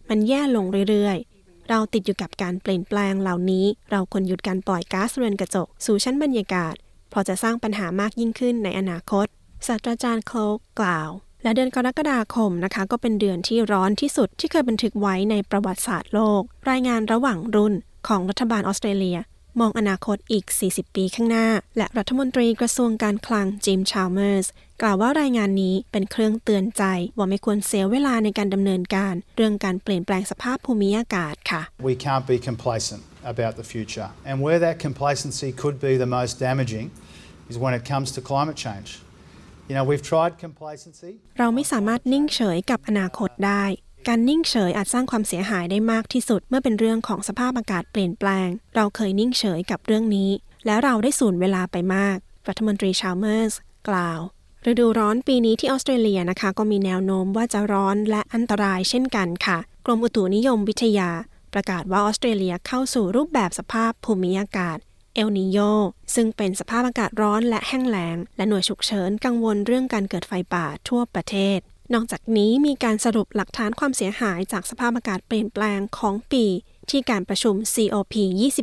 S10: มันแย่ลงเรื่อยๆ เราติดอยู่กับการเปลี่ยนแปลงเหล่านี้ เราควรหยุดการปล่อยก๊าซเรือนกระจก สู่ชั้นบรรยากาศ เพราะจะสร้างปัญหามากยิ่งขึ้นในอนาคตศาสตราจารย์โคลกกล่าว และเดือนกรกฎาคมนะคะ ก็เป็นเดือนที่ร้อนที่สุดที่เคยบันทึกไว้ในประวัติศาสตร์โลก รายงานระหว่างรุ่นของรัฐบาลออสเตรเลีย มองอนาคตอีก 40 ปีข้างหน้า และรัฐมนตรีกระทรวงการคลังจิมชาลเมอร์สกล่าวว่ารายงานนี้เป็นเครื่องเตือนใจ ว่าไม่ควรเสียเวลาในการดำเนินการ เรื่องการเปลี่ยนแปลงสภาพภูมิอากาศค่ะ
S17: We can't be complacent about the future. And where that complacency could be the most damaging is when it comes to climate change. You know, we've tried complacency.
S10: เราไม่สามารถนิ่งเฉยกับอนาคตได้ การนิ่งเฉยอาจสร้างความเสียหายได้มากที่สุดเมื่อเป็นเรื่องของสภาพอากาศเปลี่ยนแปลง เราเคยนิ่งเฉยกับเรื่องนี้ และเราได้สูญเวลาไปมาก รัฐมนตรีชาลเมอร์สกล่าวฤดูร้อนปีนี้ที่ออสเตรเลียนะคะ ก็มีแนวโน้มว่าจะร้อนและอันตรายเช่นกันค่ะ กรมอุตุนิยมวิทยา ประกาศว่าออสเตรเลียเข้าสู่รูปแบบสภาพภูมิอากาศเอลนิโยซึ่งเป็นสภาพอากาศร้อนและแห้งแล้ง และหน่วยฉุกเฉินกังวลเรื่องการเกิดไฟป่าทั่วประเทศ นอกจากนี้มีการสรุปหลักฐานความเสียหายจากสภาพอากาศเปลี่ยนแปลงของปีที่การประชุม COP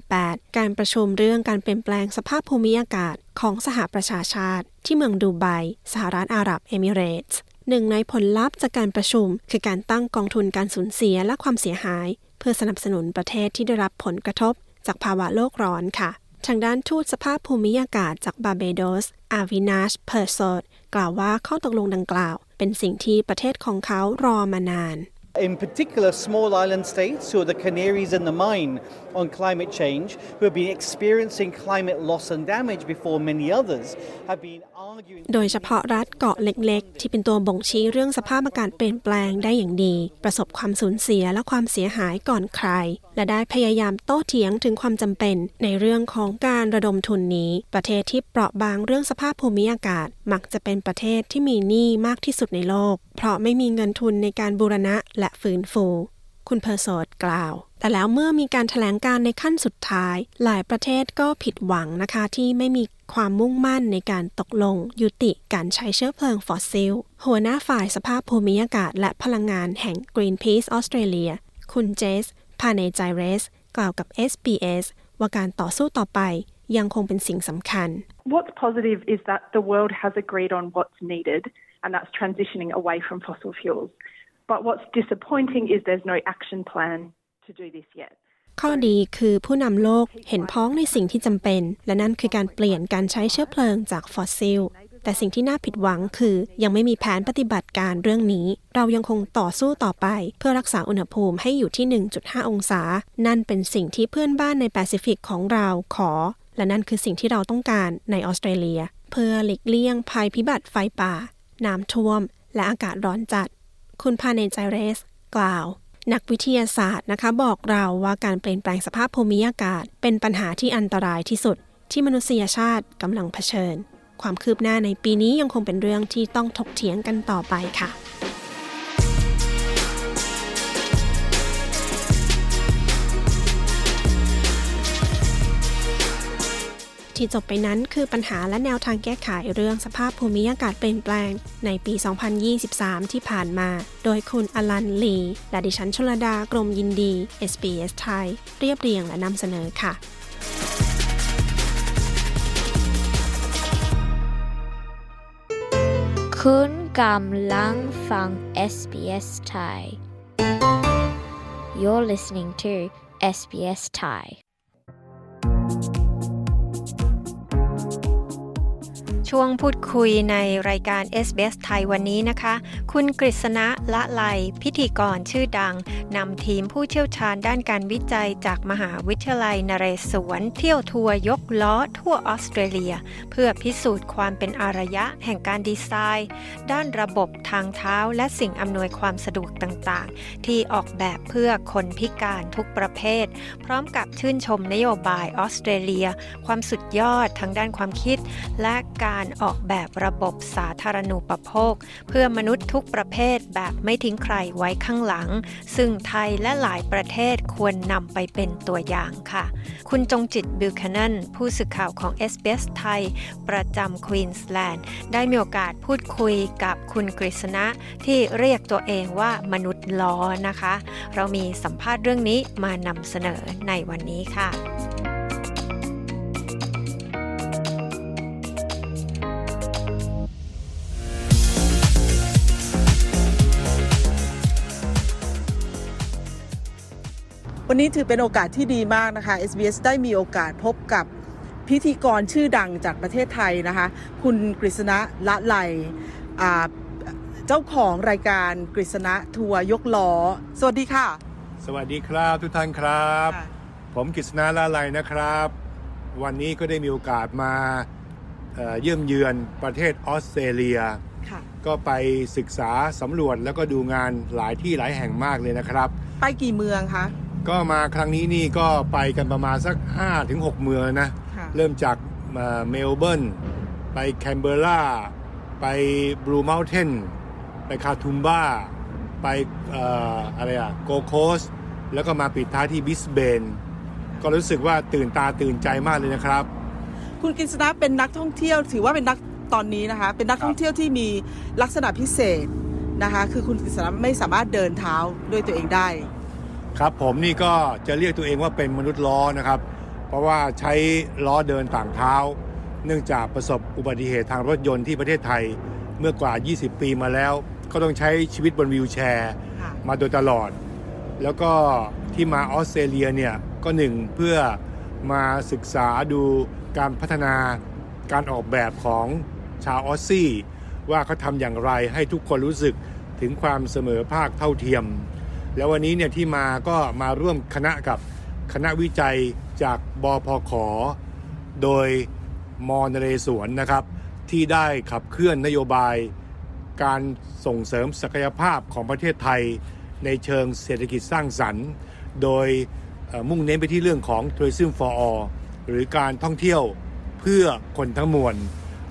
S10: 28 การประชุมเรื่องการเปลี่ยนแปลงสภาพภูมิอากาศของสหประชาชาติ ที่เมืองดูไบ สหรัฐอาหรับเอมิเรตส์หนึ่งในผลลัพธ์จากการประชุม คือการตั้งกองทุนการสูญเสียและความเสียหาย พื่อสนับสนุนประเทศที่ได้รับผลกระทบจากภาวะโลกร้อนค่ะ ทางด้านทูตสภาพภูมิอากาศจากบาเบโดส อาวินาช เพอร์โซดกล่าวว่าข้อตกลงดังกล่าว เป็นสิ่งที่ประเทศของเขารอมานาน
S18: In particular, small island states who are the canaries in the mine on climate change, who have been experiencing climate loss and damage before many others, have been arguing.
S10: โดยเฉพาะรัฐเกาะเล็กๆ ที่เป็นตัวบ่งชี้เรื่องสภาพอากาศเปลี่ยนแปลงได้อย่างดี ประสบความสูญเสียและความเสียหายก่อนใคร และได้พยายามโต้เถียงถึงความจำเป็น ในเรื่องของการระดมทุนนี้ ประเทศที่เปราะบางเรื่องสภาพภูมิอากาศ มักจะเป็นประเทศที่มีหนี้มากที่สุดในโลก เพราะไม่มีเงินทุนในการบูรณะและฟื้นฟู คุณเพอร์โซดกล่าว แต่แล้วเมื่อมีการแถลงการณ์ในขั้นสุดท้าย หลายประเทศก็ผิดหวังนะคะที่ไม่มีความมุ่งมั่นในการตกลง ยุติการใช้เชื้อเพลิงฟอสซิล หัวหน้าฝ่ายสภาพภูมิอากาศและพลังงานแห่ง Greenpeace ออสเตรเลีย คุณเจส พาเนจายเรส กล่าวกับ SBS ว่าการต่อสู้ต่อไปยังคงเป็นสิ่งสำคัญ
S19: What's positive is that the world has agreed on what's needed, and that's transitioning away from fossil fuels. But what's disappointing is there's no action plan to do this yet.
S10: ข้อดีคือผู้นำโลกเห็นพ้องในสิ่งที่จำเป็น และนั่นคือการเปลี่ยนการใช้เชื้อเพลิงจากฟอสซิล แต่สิ่งที่น่าผิดหวังคือยังไม่มีแผนปฏิบัติการเรื่องนี้ เรายังคงต่อสู้ต่อไป เพื่อรักษาอุณหภูมิให้อยู่ที่ 1.5 องศา นั่นเป็นสิ่งที่เพื่อนบ้านในแปซิฟิกของเราขอ และนั่นคือสิ่งที่เราต้องการในออสเตรเลีย เพื่อหลีกเลี่ยงภัยพิบัติไฟป่า น้ำท่วม และอากาศร้อนจัด คุณพาเนจเรส กล่าว นักวิทยาศาสตร์นะคะบอกเราว่าการเปลี่ยนแปลงสภาพภูมิอากาศ เป็นปัญหาที่อันตรายที่สุดที่มนุษยชาติกำลังเผชิญ ความคืบหน้าในปีนี้ยังคงเป็นเรื่องที่ต้องถกเถียงกันต่อไปค่ะ ที่จบไปนั้นคือปัญหาและแนวทางแก้ไขเรื่องสภาพภูมิอากาศเปลี่ยนแปลง ในปี 2023 ที่ผ่านมา โดยคุณอลันลี และดิฉันชลดากรมยินดี SBS ไทย เรียบเรียงและนำเสนอค่ะ
S20: คุณกำลังฟัง SBS Thai You're listening to SBS Thai
S1: ช่วงพูดคุยในรายการ SBS ไทยวันนี้นะคะ คุณกฤษณะละไลพิธีกรชื่อดังนำทีมผู้เชี่ยวชาญด้านการวิจัยจากมหาวิทยาลัยนเรศวรเที่ยวทัวร์ยกล้อทั่วออสเตรเลีย เพื่อพิสูจน์ความเป็นอารยะแห่งการดีไซน์ ด้านระบบทางเท้าและสิ่งอำนวยความสะดวกต่างๆ ที่ออกแบบเพื่อคนพิการทุกประเภท พร้อมกับชื่นชมนโยบายออสเตรเลีย ความสุดยอดทางด้านความคิดและการออกแบบระบบสาธารณูปโภค เพื่อมนุษย์ทุกประเภทแบบไม่ทิ้งใครไว้ข้างหลัง ซึ่งไทยและหลายประเทศควรนำไปเป็นตัวอย่างค่ะ คุณจงจิตบิลคานันผู้สื่อข่าวของ s อ s ไทย ประจำควีนสแลนด์ได้มีโอกาสพูดคุยกับคุณกฤษณะที่เรียกตัวเองว่ามนุษย์ล้อนะคะ เรามีสัมภาษณ์เรื่องนี้มานำเสนอในวันนี้ค่ะ
S21: วันนี้ถือเป็นโอกาสที่ดีมากนะคะ SBS ได้มีโอกาสพบกับพิธีกรชื่อดังจากประเทศไทยนะคะ คุณกฤษณะละไลเจ้าของรายการกฤษณะทัวร์ยกล้อ สวัสดีค่ะ
S3: สวัสดีครับทุกท่านครับ ผมกฤษณะละไลนะครับ วันนี้ก็ได้มีโอกาสมาเยี่ยมเยือนประเทศออสเตรเลีย ก็ไปศึกษาสำรวจแล้วก็ดูงานหลายที่หลายแห่งมากเลยนะครับ
S21: ไปกี่เมืองคะ
S3: ก็มาครั้งนี้นี่ก็ไปกันประมาณสัก 5-6 เมืองนะ เริ่มจากเมลเบิร์นไปแคนเบอร์ราไป Blue Mountains ไปคาทูมบาไปอะไรอะ Gold Coast แล้วก็มาปิดท้ายที่บริสเบน ก็รู้สึกว่าตื่นตาตื่นใจมากเลยนะครับ
S21: คุณกิษณะเป็นนักท่องเที่ยวถือว่าเป็นนักตอนนี้นะคะ เป็นนักท่องเที่ยวที่มีลักษณะพิเศษนะคะ คือคุณกิษณะไม่สามารถเดินเท้าด้วยตัวเองได้
S3: ครับผมนี่ก็จะเรียกตัวเองว่าเป็นมนุษย์ล้อนะครับ เพราะว่าใช้ล้อเดินต่างเท้า เนื่องจากประสบอุบัติเหตุทางรถยนต์ที่ประเทศไทยเมื่อกว่า 20 ปีมาแล้ว ก็ต้องใช้ชีวิตบนวิวแชร์มาโดยตลอด แล้วก็ที่มาออสเตรเลียเนี่ยก็หนึ่งเพื่อมาศึกษาดูการพัฒนาการออกแบบของชาวออสซี่ ว่าเขาทำอย่างไรให้ทุกคนรู้สึกถึงความเสมอภาคเท่าเทียม แล้ววันนี้เนี่ยที่มาก็มาร่วมคณะกับคณะวิจัยจากบพขโดยมอนเรศวรนะครับ ที่ได้ขับเคลื่อนนโยบาย การส่งเสริมศักยภาพของประเทศไทย ในเชิงเศรษฐกิจสร้างสรรค์ โดยมุ่งเน้นไปที่เรื่องของ Tourism for All หรือการท่องเที่ยวเพื่อคนทั้งมวล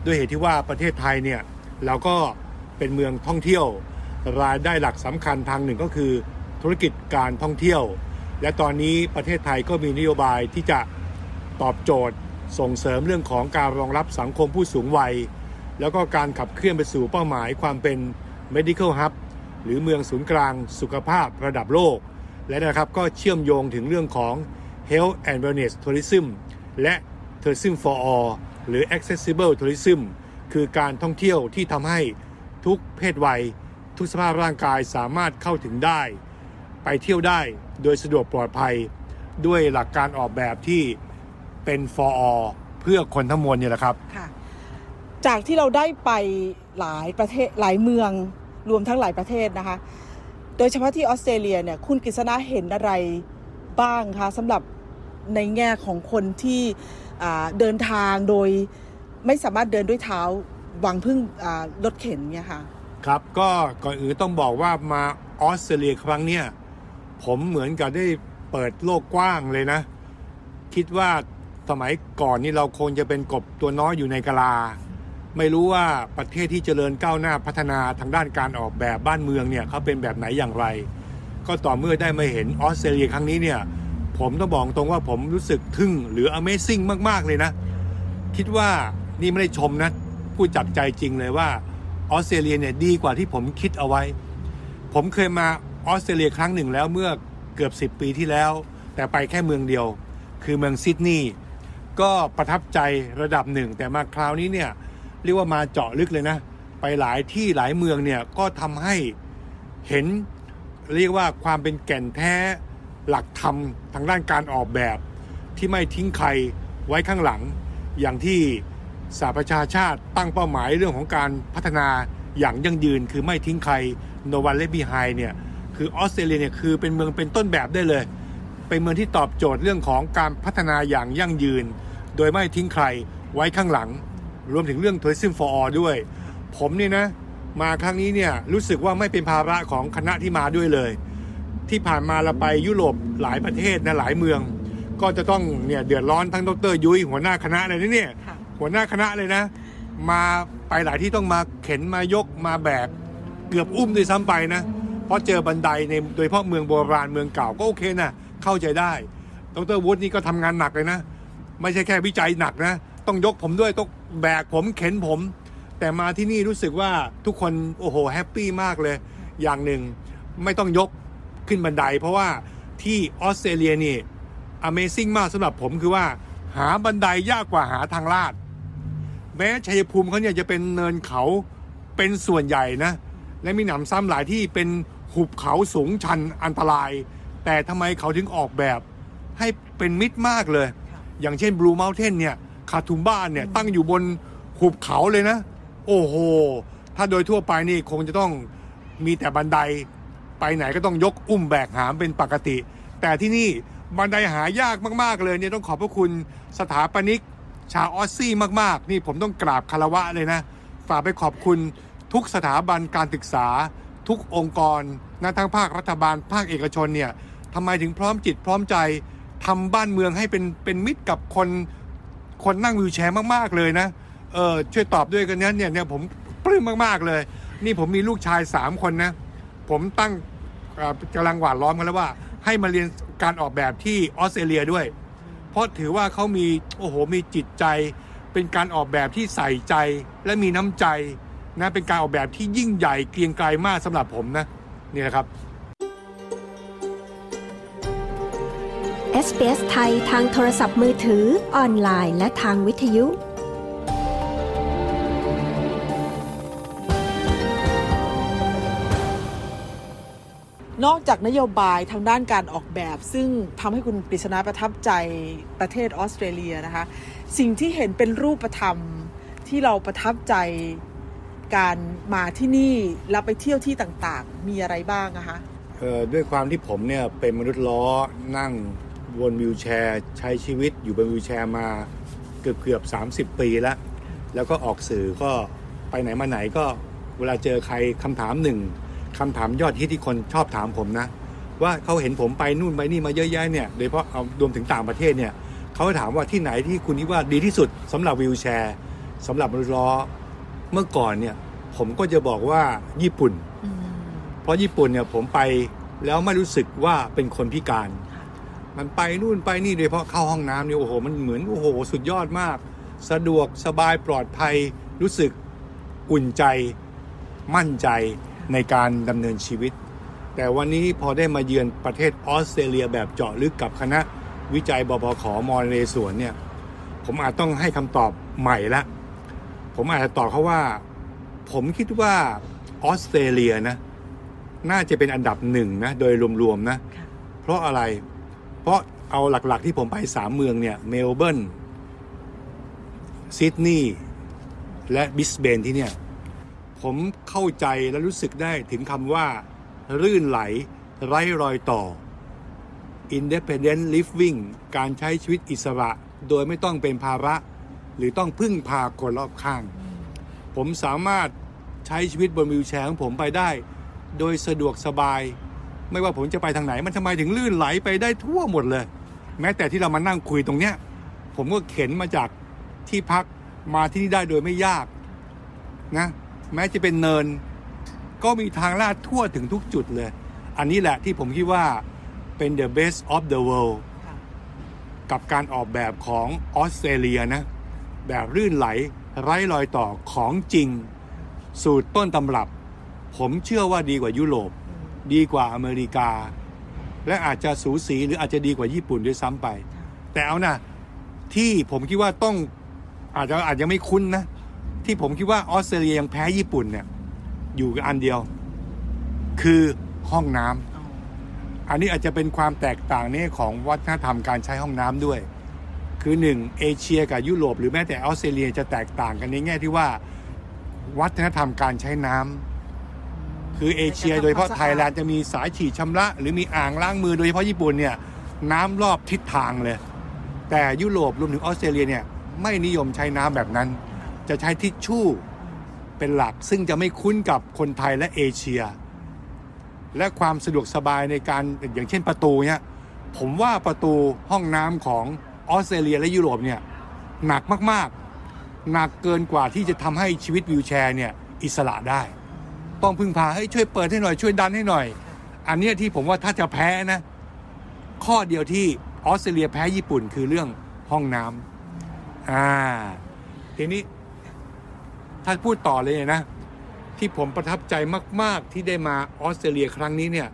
S3: ด้วยเหตุที่ว่าประเทศไทยเนี่ยเราก็เป็นเมืองท่องเที่ยว รายได้หลักสำคัญทางหนึ่งก็คือ ธุรกิจการท่องเที่ยว และตอนนี้ประเทศไทยก็มีนโยบายที่จะตอบโจทย์ส่งเสริมเรื่องของการรองรับสังคมผู้สูงวัย แล้วก็การขับเคลื่อนไปสู่เป้าหมายความเป็น medical hub หรือเมืองศูนย์กลางสุขภาพระดับโลก และนะครับก็เชื่อมโยงถึงเรื่องของ health and wellness tourism และ tourism for all หรือ accessible tourism คือการท่องเที่ยวที่ทำให้ทุกเพศวัย ทุกสภาพร่างกายสามารถเข้าถึงได้ ไปเที่ยวได้โดยสะดวกปลอดภัยด้วยหลักการออกแบบที่เป็น for all เพื่อคนทั้งมวลเนี่ยแหละครับ
S21: จากที่เราได้ไปหลายประเทศหลายเมืองรวมทั้งหลายประเทศนะคะ โดยเฉพาะที่ออสเตรเลียเนี่ยคุณกฤษณะเห็นอะไรบ้างคะสำหรับในแง่ของคนที่เดินทางโดยไม่สามารถเดินด้วยเท้าหวังพึ่งรถเข็นเนี่ยค่ะ
S3: ครับก็ก่อนอื่นต้องบอกว่ามาออสเตรเลียครั้งเนี้ย ผมเหมือนกับได้เปิดโลกกว้างเลยนะ คิดว่าสมัยก่อนนี่เราคงจะเป็นกบตัวน้อยอยู่ในกะลา ไม่รู้ว่าประเทศที่เจริญก้าวหน้าพัฒนาทางด้านการออกแบบบ้านเมืองเนี่ยเขาเป็นแบบไหนอย่างไร ก็ต่อเมื่อได้มาเห็นออสเตรเลียครั้งนี้เนี่ย ผมต้องบอกตรงว่าผมรู้สึกทึ่งหรือ Amazing มาก ๆ เลยนะ คิดว่านี่ไม่ได้ชมนะพูดจากใจจริงเลยว่าออสเตรเลียเนี่ยดีกว่าที่ผมคิดเอาไว้ ผมเคยมา ออสเตรเลียครั้งหนึ่งแล้วเมื่อเกือบ 10 ปีที่แล้ว แต่ไปแค่เมืองเดียว คือเมืองซิดนีย์ก็ประทับใจระดับหนึ่ง แต่มาคราวนี้เนี่ยเรียกว่ามาเจาะลึกเลยนะ ไปหลายที่หลายเมืองเนี่ยก็ทำให้เห็นเรียกว่าความเป็นแก่นแท้หลักธรรมทางด้านการออกแบบ ที่ไม่ทิ้งใครไว้ข้างหลัง อย่างที่สหประชาชาติตั้งเป้าหมายเรื่องของการพัฒนาอย่างยั่งยืนคือไม่ทิ้งใครโนวันเลบีไฮเนี่ย คือออสเตรเลียเนี่ยคือเป็นเมืองเป็นต้นแบบได้เลย เป็นเมืองที่ตอบโจทย์เรื่องของการพัฒนาอย่างยั่งยืน โดยไม่ทิ้งใครไว้ข้างหลัง รวมถึงเรื่อง Tourism for All ด้วย ผมเนี่ยนะ มาครั้งนี้เนี่ยรู้สึกว่าไม่เป็นภาระของคณะที่มาด้วยเลย ที่ผ่านมาเราไปยุโรปหลายประเทศนะหลายเมือง ก็จะต้องเนี่ยเดือดร้อนทั้งดรยุ้ยหัวหน้าคณะเลยนี่เนี่ยหัวหน้าคณะเลยนะ มาไปหลายที่ต้องมาเข็นมายกมาแบกเกือบอุ้มด้วยซ้ำไปนะ เพราะเจอบันไดในโดยเฉพาะเมืองโบราณเมืองเก่าก็โอเคนะเข้าใจได้ ดรวุฒินี่ก็ทำงานหนักเลยนะ ไม่ใช่แค่วิจัยหนักนะ ต้องยกผมด้วยต้องแบกผมเข็นผม แต่มาที่นี่รู้สึกว่าทุกคนโอ้โหแฮปปี้มากเลย อย่างหนึ่งไม่ต้องยกขึ้นบันได เพราะว่าที่ออสเตรเลียนี่ Amazing มากสำหรับผมคือว่า หาบันไดยากกว่าหาทางลาด แม้ชัยภูมิเขาเนี่ยจะเป็นเนินเขาเป็นส่วนใหญ่นะ และมีหนำซ้ำหลายที่เป็น หุบเขาสูงชันอันตราย แต่ทำไมเขาถึงออกแบบให้เป็นมิตรมากเลย อย่างเช่นบลูเมลเทนเนี่ยคาทุมบ้านเนี่ยตั้งอยู่บนหุบเขาเลยนะ โอ้โห ถ้าโดยทั่วไปนี่คงจะต้องมีแต่บันไดไปไหนก็ต้องยกอุ้มแบกหามเป็นปกติ แต่ที่นี่บันไดหายากมากๆเลยเนี่ยต้องขอบพระคุณสถาปนิก ชาวออสซี่มากๆ นี่ผมต้องกราบคารวะเลยนะ ฝากไปขอบคุณทุกสถาบันการศึกษา ทุกองค์กรนะทั้งภาครัฐบาล ภาคเอกชนเนี่ยทำไมถึงพร้อมจิตพร้อมใจทำบ้านเมืองให้เป็นเป็นมิตรกับคนคนนั่งวิวแชร์มากๆเลยนะเออช่วยตอบด้วยกันนี้เนี่ยเนี่ยผมปลื้มมากๆเลย นี่ผมมีลูกชาย 3 คนนะ ผมตั้งกำลังหวานล้อมกันแล้วว่า ให้มาเรียนการออกแบบที่ออสเตรเลียด้วย เพราะถือว่าเขามีโอ้โหมีจิตใจ เป็นการออกแบบที่ใส่ใจและมีน้ำใจ นะเป็นการออกแบบที่ยิ่งใหญ่เกรียงไกรมากสำหรับผมนะนี่แหละครับ
S1: SBS ไทยทางโทรศัพท์มือถือออนไลน์ และทางวิทยุ
S21: นอกจากนโยบายทางด้านการออกแบบ ซึ่งทำให้คุณปริศนาประทับใจประเทศออสเตรเลียนะคะ สิ่งที่เห็นเป็นรูปธรรมที่เราประทับใจ การมาที่นี่แล้วไปเที่ยวที่ต่างๆ มีอะไรบ้างอะคะ
S3: ด้วยความที่ผมเนี่ยเป็นมนุษย์ล้อนั่งวนวิวแชร์ ใช้ชีวิตอยู่บนวิวแชร์มาเกือบเกือบ30 ปีแล้ว แล้วก็ออกสื่อก็ไปไหนมาไหนก็เวลาเจอใครคำถามหนึ่งคำถามยอดฮิตที่คนชอบถามผมนะ ว่าเขาเห็นผมไปนู่นไปนี่มาเยอะแยะเนี่ยโดยเฉพาะเอารวมถึงต่างประเทศเนี่ยเขาถามว่าที่ไหนที่คุณคิดว่าดีที่สุดสำหรับวิวแชร์สำหรับมนุษย์ล้อ เมื่อก่อนเนี่ยผมก็จะบอกว่าญี่ปุ่น เพราะญี่ปุ่นเนี่ยผมไปแล้วไม่รู้สึกว่าเป็นคนพิการ มันไปนู่นไปนี่โดยเฉพาะเข้าห้องน้ำเนี่ยโอ้โหมันเหมือนโอ้โหสุดยอดมาก สะดวกสบายปลอดภัย รู้สึกอุ่นใจมั่นใจในการดำเนินชีวิต แต่วันนี้พอได้มาเยือนประเทศออสเตรเลียแบบเจาะลึกกับคณะวิจัยบพขมอเลสวนเนี่ยผมอาจต้องให้คำตอบใหม่ละ ผมอาจจะตอบเขาว่า ผมคิดว่าออสเตรเลียนะ น่าจะเป็นอันดับหนึ่งนะ โดยรวมๆนะ เพราะอะไร เพราะเอาหลักๆที่ผมไปสามเมืองเนี่ย เมลเบิร์นซิดนีย์และบริสเบนที่เนี่ย ผมเข้าใจและรู้สึกได้ถึงคำว่า รื่นไหล ไร้รอยต่อ independent living การใช้ชีวิตอิสระ โดยไม่ต้องเป็นภาระ หรือต้องพึ่งพาคนรอบข้าง ผมสามารถใช้ชีวิตบนวิวแชร์ของผมไปได้ โดยสะดวกสบาย ไม่ว่าผมจะไปทางไหน มันทำไมถึงลื่นไหลไปได้ทั่วหมดเลย แม้แต่ที่เรามานั่งคุยตรงเนี้ย ผมก็เข็นมาจากที่พักมาที่นี่ได้โดยไม่ยากนะแม้จะเป็นเนิน ก็มีทางลาดทั่วถึงทุกจุดเลย อันนี้แหละที่ผมคิดว่าเป็น the best of the world กับการออกแบบของออสเตรเลียนะ แบบลื่นไหลไร้รอยต่อของจริง สูตรต้นตำรับ ผมเชื่อว่าดีกว่ายุโรป ดีกว่าอเมริกา และอาจจะสูสีหรืออาจจะดีกว่าญี่ปุ่นด้วยซ้ำไป แต่เอานะที่ผมคิดว่าต้องอาจจะอาจจะไม่คุ้นนะ ที่ผมคิดว่าออสเตรเลียยังแพ้ญี่ปุ่นเนี่ยอยู่อันเดียว คือห้องน้ำอันนี้อาจจะเป็นความแตกต่างนี่ของวัฒนธรรมการใช้ห้องน้ำด้วย คือหนึ่งเอเชียกับยุโรปหรือแม้แต่ออสเตรเลียจะแตกต่างกันในแง่ที่ว่าวัฒนธรรมการใช้น้ำคือเอเชียโดยเฉพาะไทยแลนด์จะมีสายฉีดชำระ หรือมีอ่างล้างมือโดยเฉพาะญี่ปุ่นเนี่ยน้ำรอบทิศทางเลย แต่ยุโรปรวมถึงออสเตรเลียเนี่ยไม่นิยมใช้น้ำแบบนั้น จะใช้ทิชชู่เป็นหลักซึ่งจะไม่คุ้นกับคนไทยและเอเชีย และความสะดวกสบายในการอย่างเช่นประตูเนี่ยผมว่าประตูห้องน้ำของ ออสเตรเลียและยุโรปเนี่ยหนักมากๆ หนักเกินกว่าที่จะทำให้ชีวิตวิวแชร์เนี่ยอิสระได้ ต้องพึ่งพาให้ช่วยเปิดให้หน่อยช่วยดันให้หน่อย อันนี้ที่ผมว่าถ้าจะแพ้นะ ข้อเดียวที่ออสเตรเลียแพ้ญี่ปุ่นคือเรื่องห้องน้ำอ่าทีนี้ถ้าพูดต่อเลยนะ ที่ผมประทับใจมาก ๆ ที่ได้มาออสเตรเลียครั้งนี้เนี่ย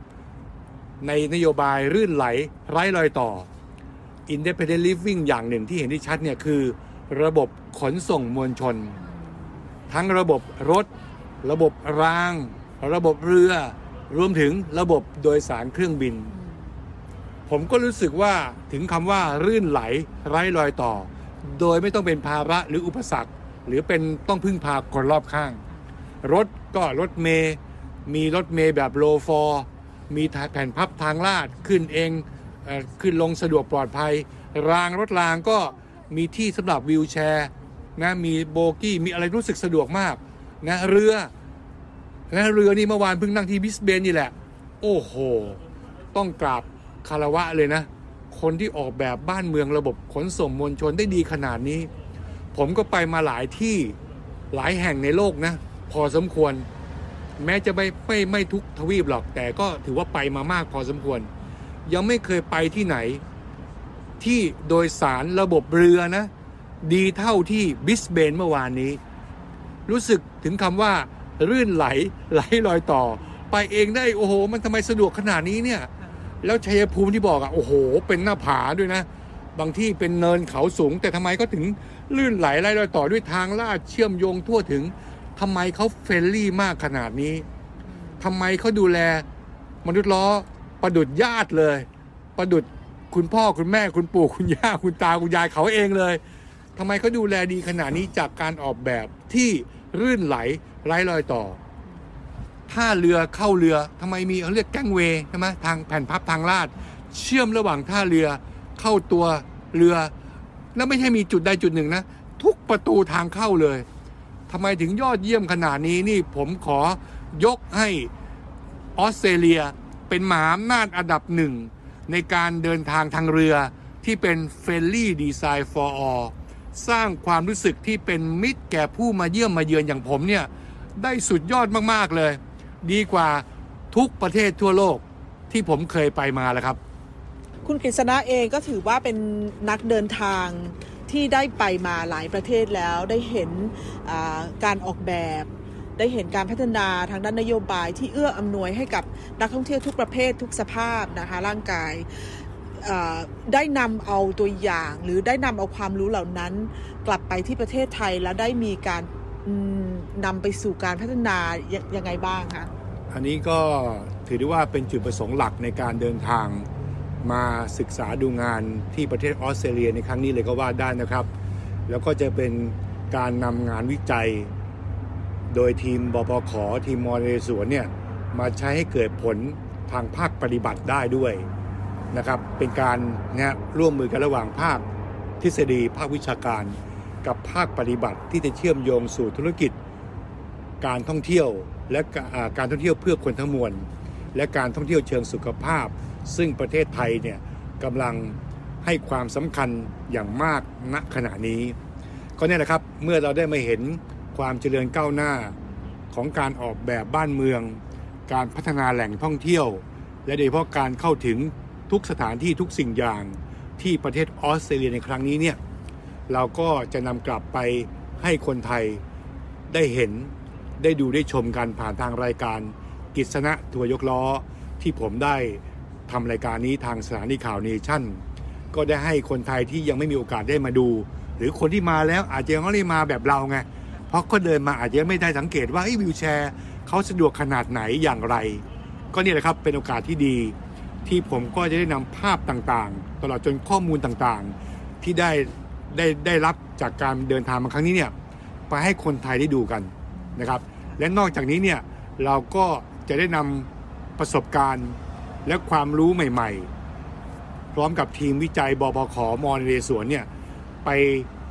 S3: ในนโยบายรื่นไหลไร้รอยต่อ Independent Living อย่างหนึ่งที่เห็นที่ชัดเนี่ยคือ ระบบขนส่งมวลชน ทั้งระบบรถ ระบบราง ระบบเรือ รวมถึงระบบโดยสารเครื่องบิน ผมก็รู้สึกว่าถึงคำว่ารื่นไหลไร้รอยต่อ โดยไม่ต้องเป็นภาระหรืออุปสรรค หรือเป็นต้องพึ่งพาคนรอบข้าง รถก็รถเมย์มีรถเมย์แบบโลฟอร์มีแผ่นพับทางลาดขึ้นเองเออ ขึ้นลงสะดวกปลอดภัย รางรถรางก็มีที่สำหรับวิวแชร์นะมีโบกี้มีอะไรรู้สึกสะดวกมากนะเรือและเรือนี่เมื่อวานเพิ่งนั่งที่บิสเบนนี่แหละ โอ้โห ต้องกราบคารวะเลยนะ คนที่ออกแบบบ้านเมืองระบบขนส่งมวลชนได้ดีขนาดนี้ ผมก็ไปมาหลายที่หลายแห่งในโลกนะ พอสมควร แม้จะไม่ไม่ไม่ทุกทวีปหรอกแต่ก็ถือว่าไปมามากพอสมควร ยังไม่เคยไปที่ไหน ที่โดยสารระบบเรือนะ ดีเท่าที่บิสเบนเมื่อวานนี้ รู้สึกถึงคำว่ารื่นไหลไหลลอยต่อ ไปเองได้โอ้โห มันทำไมสะดวกขนาดนี้เนี่ย แล้วชัยภูมิที่บอกอะโอ้โห เป็นหน้าผาด้วยนะ บางที่เป็นเนินเขาสูง แต่ทำไมก็ถึงลื่นไหลไหลลอยต่อด้วยทางลาดเชื่อมโยงทั่วถึงทำไมเขาเฟรนลี่มากขนาดนี้ทำไมเขาดูแลมนุษย์ล้อ ประดุดญาติเลย ประดุดคุณพ่อคุณแม่คุณปู่คุณย่าคุณตาคุณยายเขาเองเลยทำไมเขาดูแลดีขนาดนี้จากการออกแบบที่รื่นไหลไร้รอยต่อท่าเรือเข้าเรือทำไมมีเขาเรียกแกงเวใช่ไหมทางแผ่นพับทางลาด เชื่อมระหว่างท่าเรือเข้าตัวเรือ แล้วไม่ใช่มีจุดใดจุดหนึ่งนะ ทุกประตูทางเข้าเลยทำไมถึงยอดเยี่ยมขนาดนี้นี่ผมขอยกให้ออสเตรเลีย เป็นมหาอำนาจอันดับหนึ่ง ในการเดินทางทางเรือที่เป็น Friendly Design for All สร้างความรู้สึกที่เป็นมิตรแก่ผู้มาเยี่ยมมาเยือนอย่างผมเนี่ย ได้สุดยอดมาก ๆ เลย ดีกว่าทุกประเทศทั่วโลกที่ผมเคยไปมาแล้วครับ
S21: คุณกฤษณะเองก็ถือว่าเป็นนักเดินทางที่ได้ไปมาหลายประเทศแล้วได้เห็นการออกแบบ ได้เห็นการพัฒนาทางด้านนโยบายที่เอื้ออำนวยให้กับนักท่องเที่ยวทุกประเภททุกสภาพนะคะร่างกายได้นำเอาตัวอย่างหรือได้นำเอาความรู้เหล่านั้น กลับไปที่ประเทศไทยแล้วได้มีการนำไปสู่การพัฒนายังไงบ้างคะ
S3: อันนี้ก็ถือได้ว่าเป็นจุดประสงค์หลักในการเดินทางมาศึกษาดูงานที่ประเทศออสเตรเลียในครั้งนี้เลยก็ว่าได้นะครับ แล้วก็จะเป็นการนำงานวิจัย โดยทีมบปขทีมมอเรสวนเนี่ยมาใช้ให้เกิดผลทางภาคปฏิบัติได้ด้วยนะครับ เป็นการเนี่ยร่วมมือกันระหว่างภาคทฤษฎีภาควิชาการ กับภาคปฏิบัติที่จะเชื่อมโยงสู่ธุรกิจ การท่องเที่ยวและการท่องเที่ยวเพื่อคนทั้งมวลและการท่องเที่ยวเชิงสุขภาพ ซึ่งประเทศไทยเนี่ยกำลังให้ความสำคัญอย่างมากณขณะนี้ ก็เนี่ยแหละครับเมื่อเราได้มาเห็น ความเจริญก้าวหน้าของการออกแบบบ้านเมือง การพัฒนาแหล่งท่องเที่ยว และโดยเฉพาะการเข้าถึงทุกสถานที่ทุกสิ่งอย่างที่ประเทศออสเตรเลียในครั้งนี้เนี่ยเราก็จะนำกลับไปให้คนไทยได้เห็นได้ดูได้ชมกันผ่านทางรายการกิษณะทัวยกล้อ ที่ผมได้ทำรายการนี้ทางสถานีข่าวเนชั่น ก็ได้ให้คนไทยที่ยังไม่มีโอกาสได้มาดู หรือคนที่มาแล้วอาจจะยังไม่ได้มาแบบเราไง เพราะก็เดินมาอาจจะไม่ได้สังเกตว่าวิวแชร์เขาสะดวกขนาดไหนอย่างไร ก็นี่แหละครับเป็นโอกาสที่ดี ที่ผมก็จะได้นำภาพต่างๆ ตลอดจนข้อมูลต่างๆ ที่ได้ได้ได้รับจากการเดินทางมาครั้งนี้เนี่ยไปให้คนไทยได้ดูกันนะครับ และนอกจากนี้เนี่ยเราก็จะได้นำประสบการณ์และความรู้ใหม่ๆ พร้อมกับทีมวิจัยบพขมอเรสวนเนี่ยไป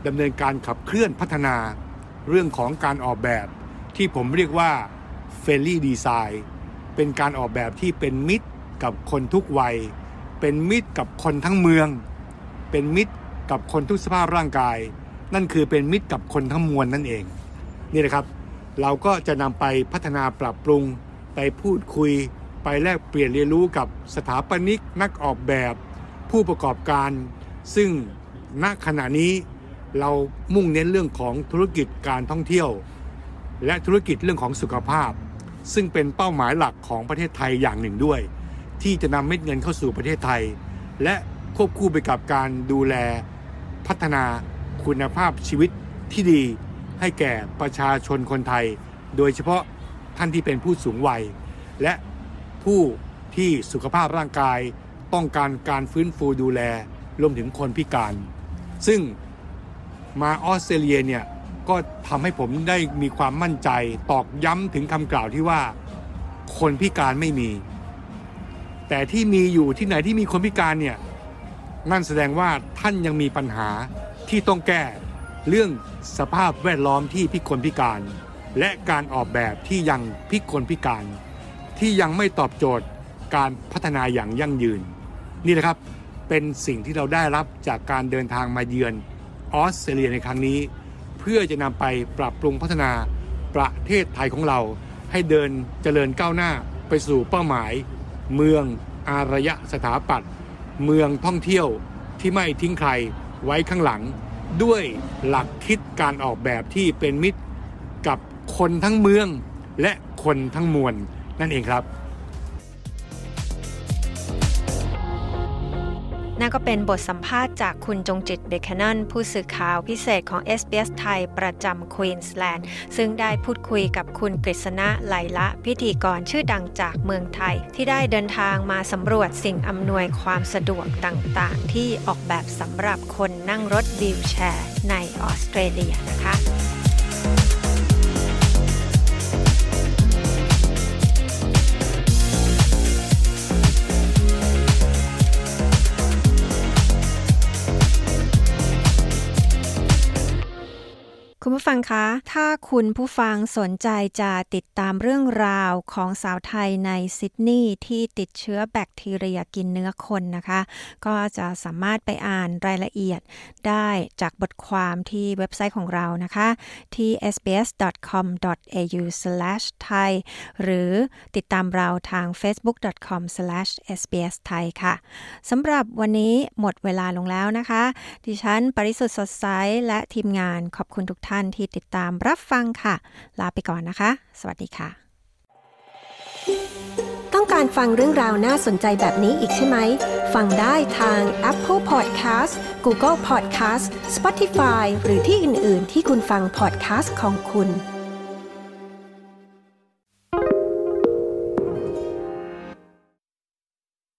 S3: ดำเนินการขับเคลื่อนพัฒนา เรื่องของการออกแบบที่ผมเรียกว่าเฟรนลี่ดีไซน์เป็นการออกแบบที่เป็นมิตรกับคนทุกวัย เป็นมิตรกับคนทั้งเมือง เป็นมิตรกับคนทุกสภาพร่างกาย นั่นคือเป็นมิตรกับคนทั้งมวลนั่นเอง นี่นะครับ เราก็จะนำไปพัฒนาปรับปรุง ไปพูดคุย ไปแลกเปลี่ยนเรียนรู้กับสถาปนิกนักออกแบบ ผู้ประกอบการ ซึ่งณขณะนี้ เรามุ่งเน้นเรื่องของธุรกิจการท่องเที่ยว และธุรกิจเรื่องของสุขภาพ ซึ่งเป็นเป้าหมายหลักของประเทศไทยอย่างหนึ่งด้วย ที่จะนำเม็ดเงินเข้าสู่ประเทศไทย และควบคู่ไปกับการดูแลพัฒนาคุณภาพชีวิตที่ดีให้แก่ประชาชนคนไทย โดยเฉพาะท่านที่เป็นผู้สูงวัย และผู้ที่สุขภาพร่างกาย ต้องการการฟื้นฟูดูแลรวมถึงคนพิการ ซึ่ง มาออสเตรเลียเนี่ยก็ทำให้ผมได้มีความมั่นใจ ตอกย้ำถึงคำกล่าวที่ว่า คนพิการไม่มี แต่ที่มีอยู่ที่ไหนที่มีคนพิการเนี่ยนั่นแสดงว่าท่านยังมีปัญหาที่ต้องแก้เรื่องสภาพแวดล้อมที่พิกลพิการ และการออกแบบที่ยังพิกลพิการ ที่ยังไม่ตอบโจทย์การพัฒนาอย่างยั่งยืน นี่นะครับเป็นสิ่งที่เราได้รับจากการเดินทางมาเยือน ออสเตรเลียในครั้งนี้ เพื่อจะนำไปปรับปรุงพัฒนาประเทศไทยของเรา ให้เดินเจริญก้าวหน้าไปสู่เป้าหมาย เมืองอารยะสถาปัตย์เมืองท่องเที่ยวที่ไม่ทิ้งใครไว้ข้างหลัง ด้วยหลักคิดการออกแบบที่เป็นมิตรกับคนทั้งเมืองและคนทั้งมวลนั่นเองครับ
S1: นั่นก็เป็นบทสัมภาษณ์จากคุณจงจิตเบคแนันผู้สื่อข่าวพิเศษของ SBS ไทยประจำควีนสแลนด์ซึ่งได้พูดคุยกับคุณกฤษณะไหลละ พิธีกรชื่อดังจากเมืองไทย ที่ได้เดินทางมาสำรวจสิ่งอำนวยความสะดวกต่างๆ ที่ออกแบบสำหรับคนนั่งรถวีลแชร์ในออสเตรเลียนะคะ คุณผู้ฟังคะ ถ้าคุณผู้ฟังสนใจจะติดตามเรื่องราวของสาวไทยในซิดนีย์ที่ติดเชื้อแบคทีเรียกินเนื้อคนนะคะ ก็จะสามารถไปอ่านรายละเอียดได้จากบทความที่เว็บไซต์ของเรานะคะ ที่ sbs.com.au/thai หรือติดตามเราทาง facebook.com/sbsthai ค่ะสำหรับวันนี้หมดเวลาลงแล้วนะคะ ดิฉันปริสุทธ์สดใสและทีมงานขอบคุณทุกทท่านที่ติดตามรับฟังค่ะ ลาไปก่อนนะคะ สวัสดีค่ะ
S22: ต้องการฟังเรื่องราวน่าสนใจแบบนี้อีกใช่ไหม ฟังได้ทาง Apple Podcast Google Podcast Spotify หรือที่อื่น ๆ ที่คุณฟัง podcast ของคุณ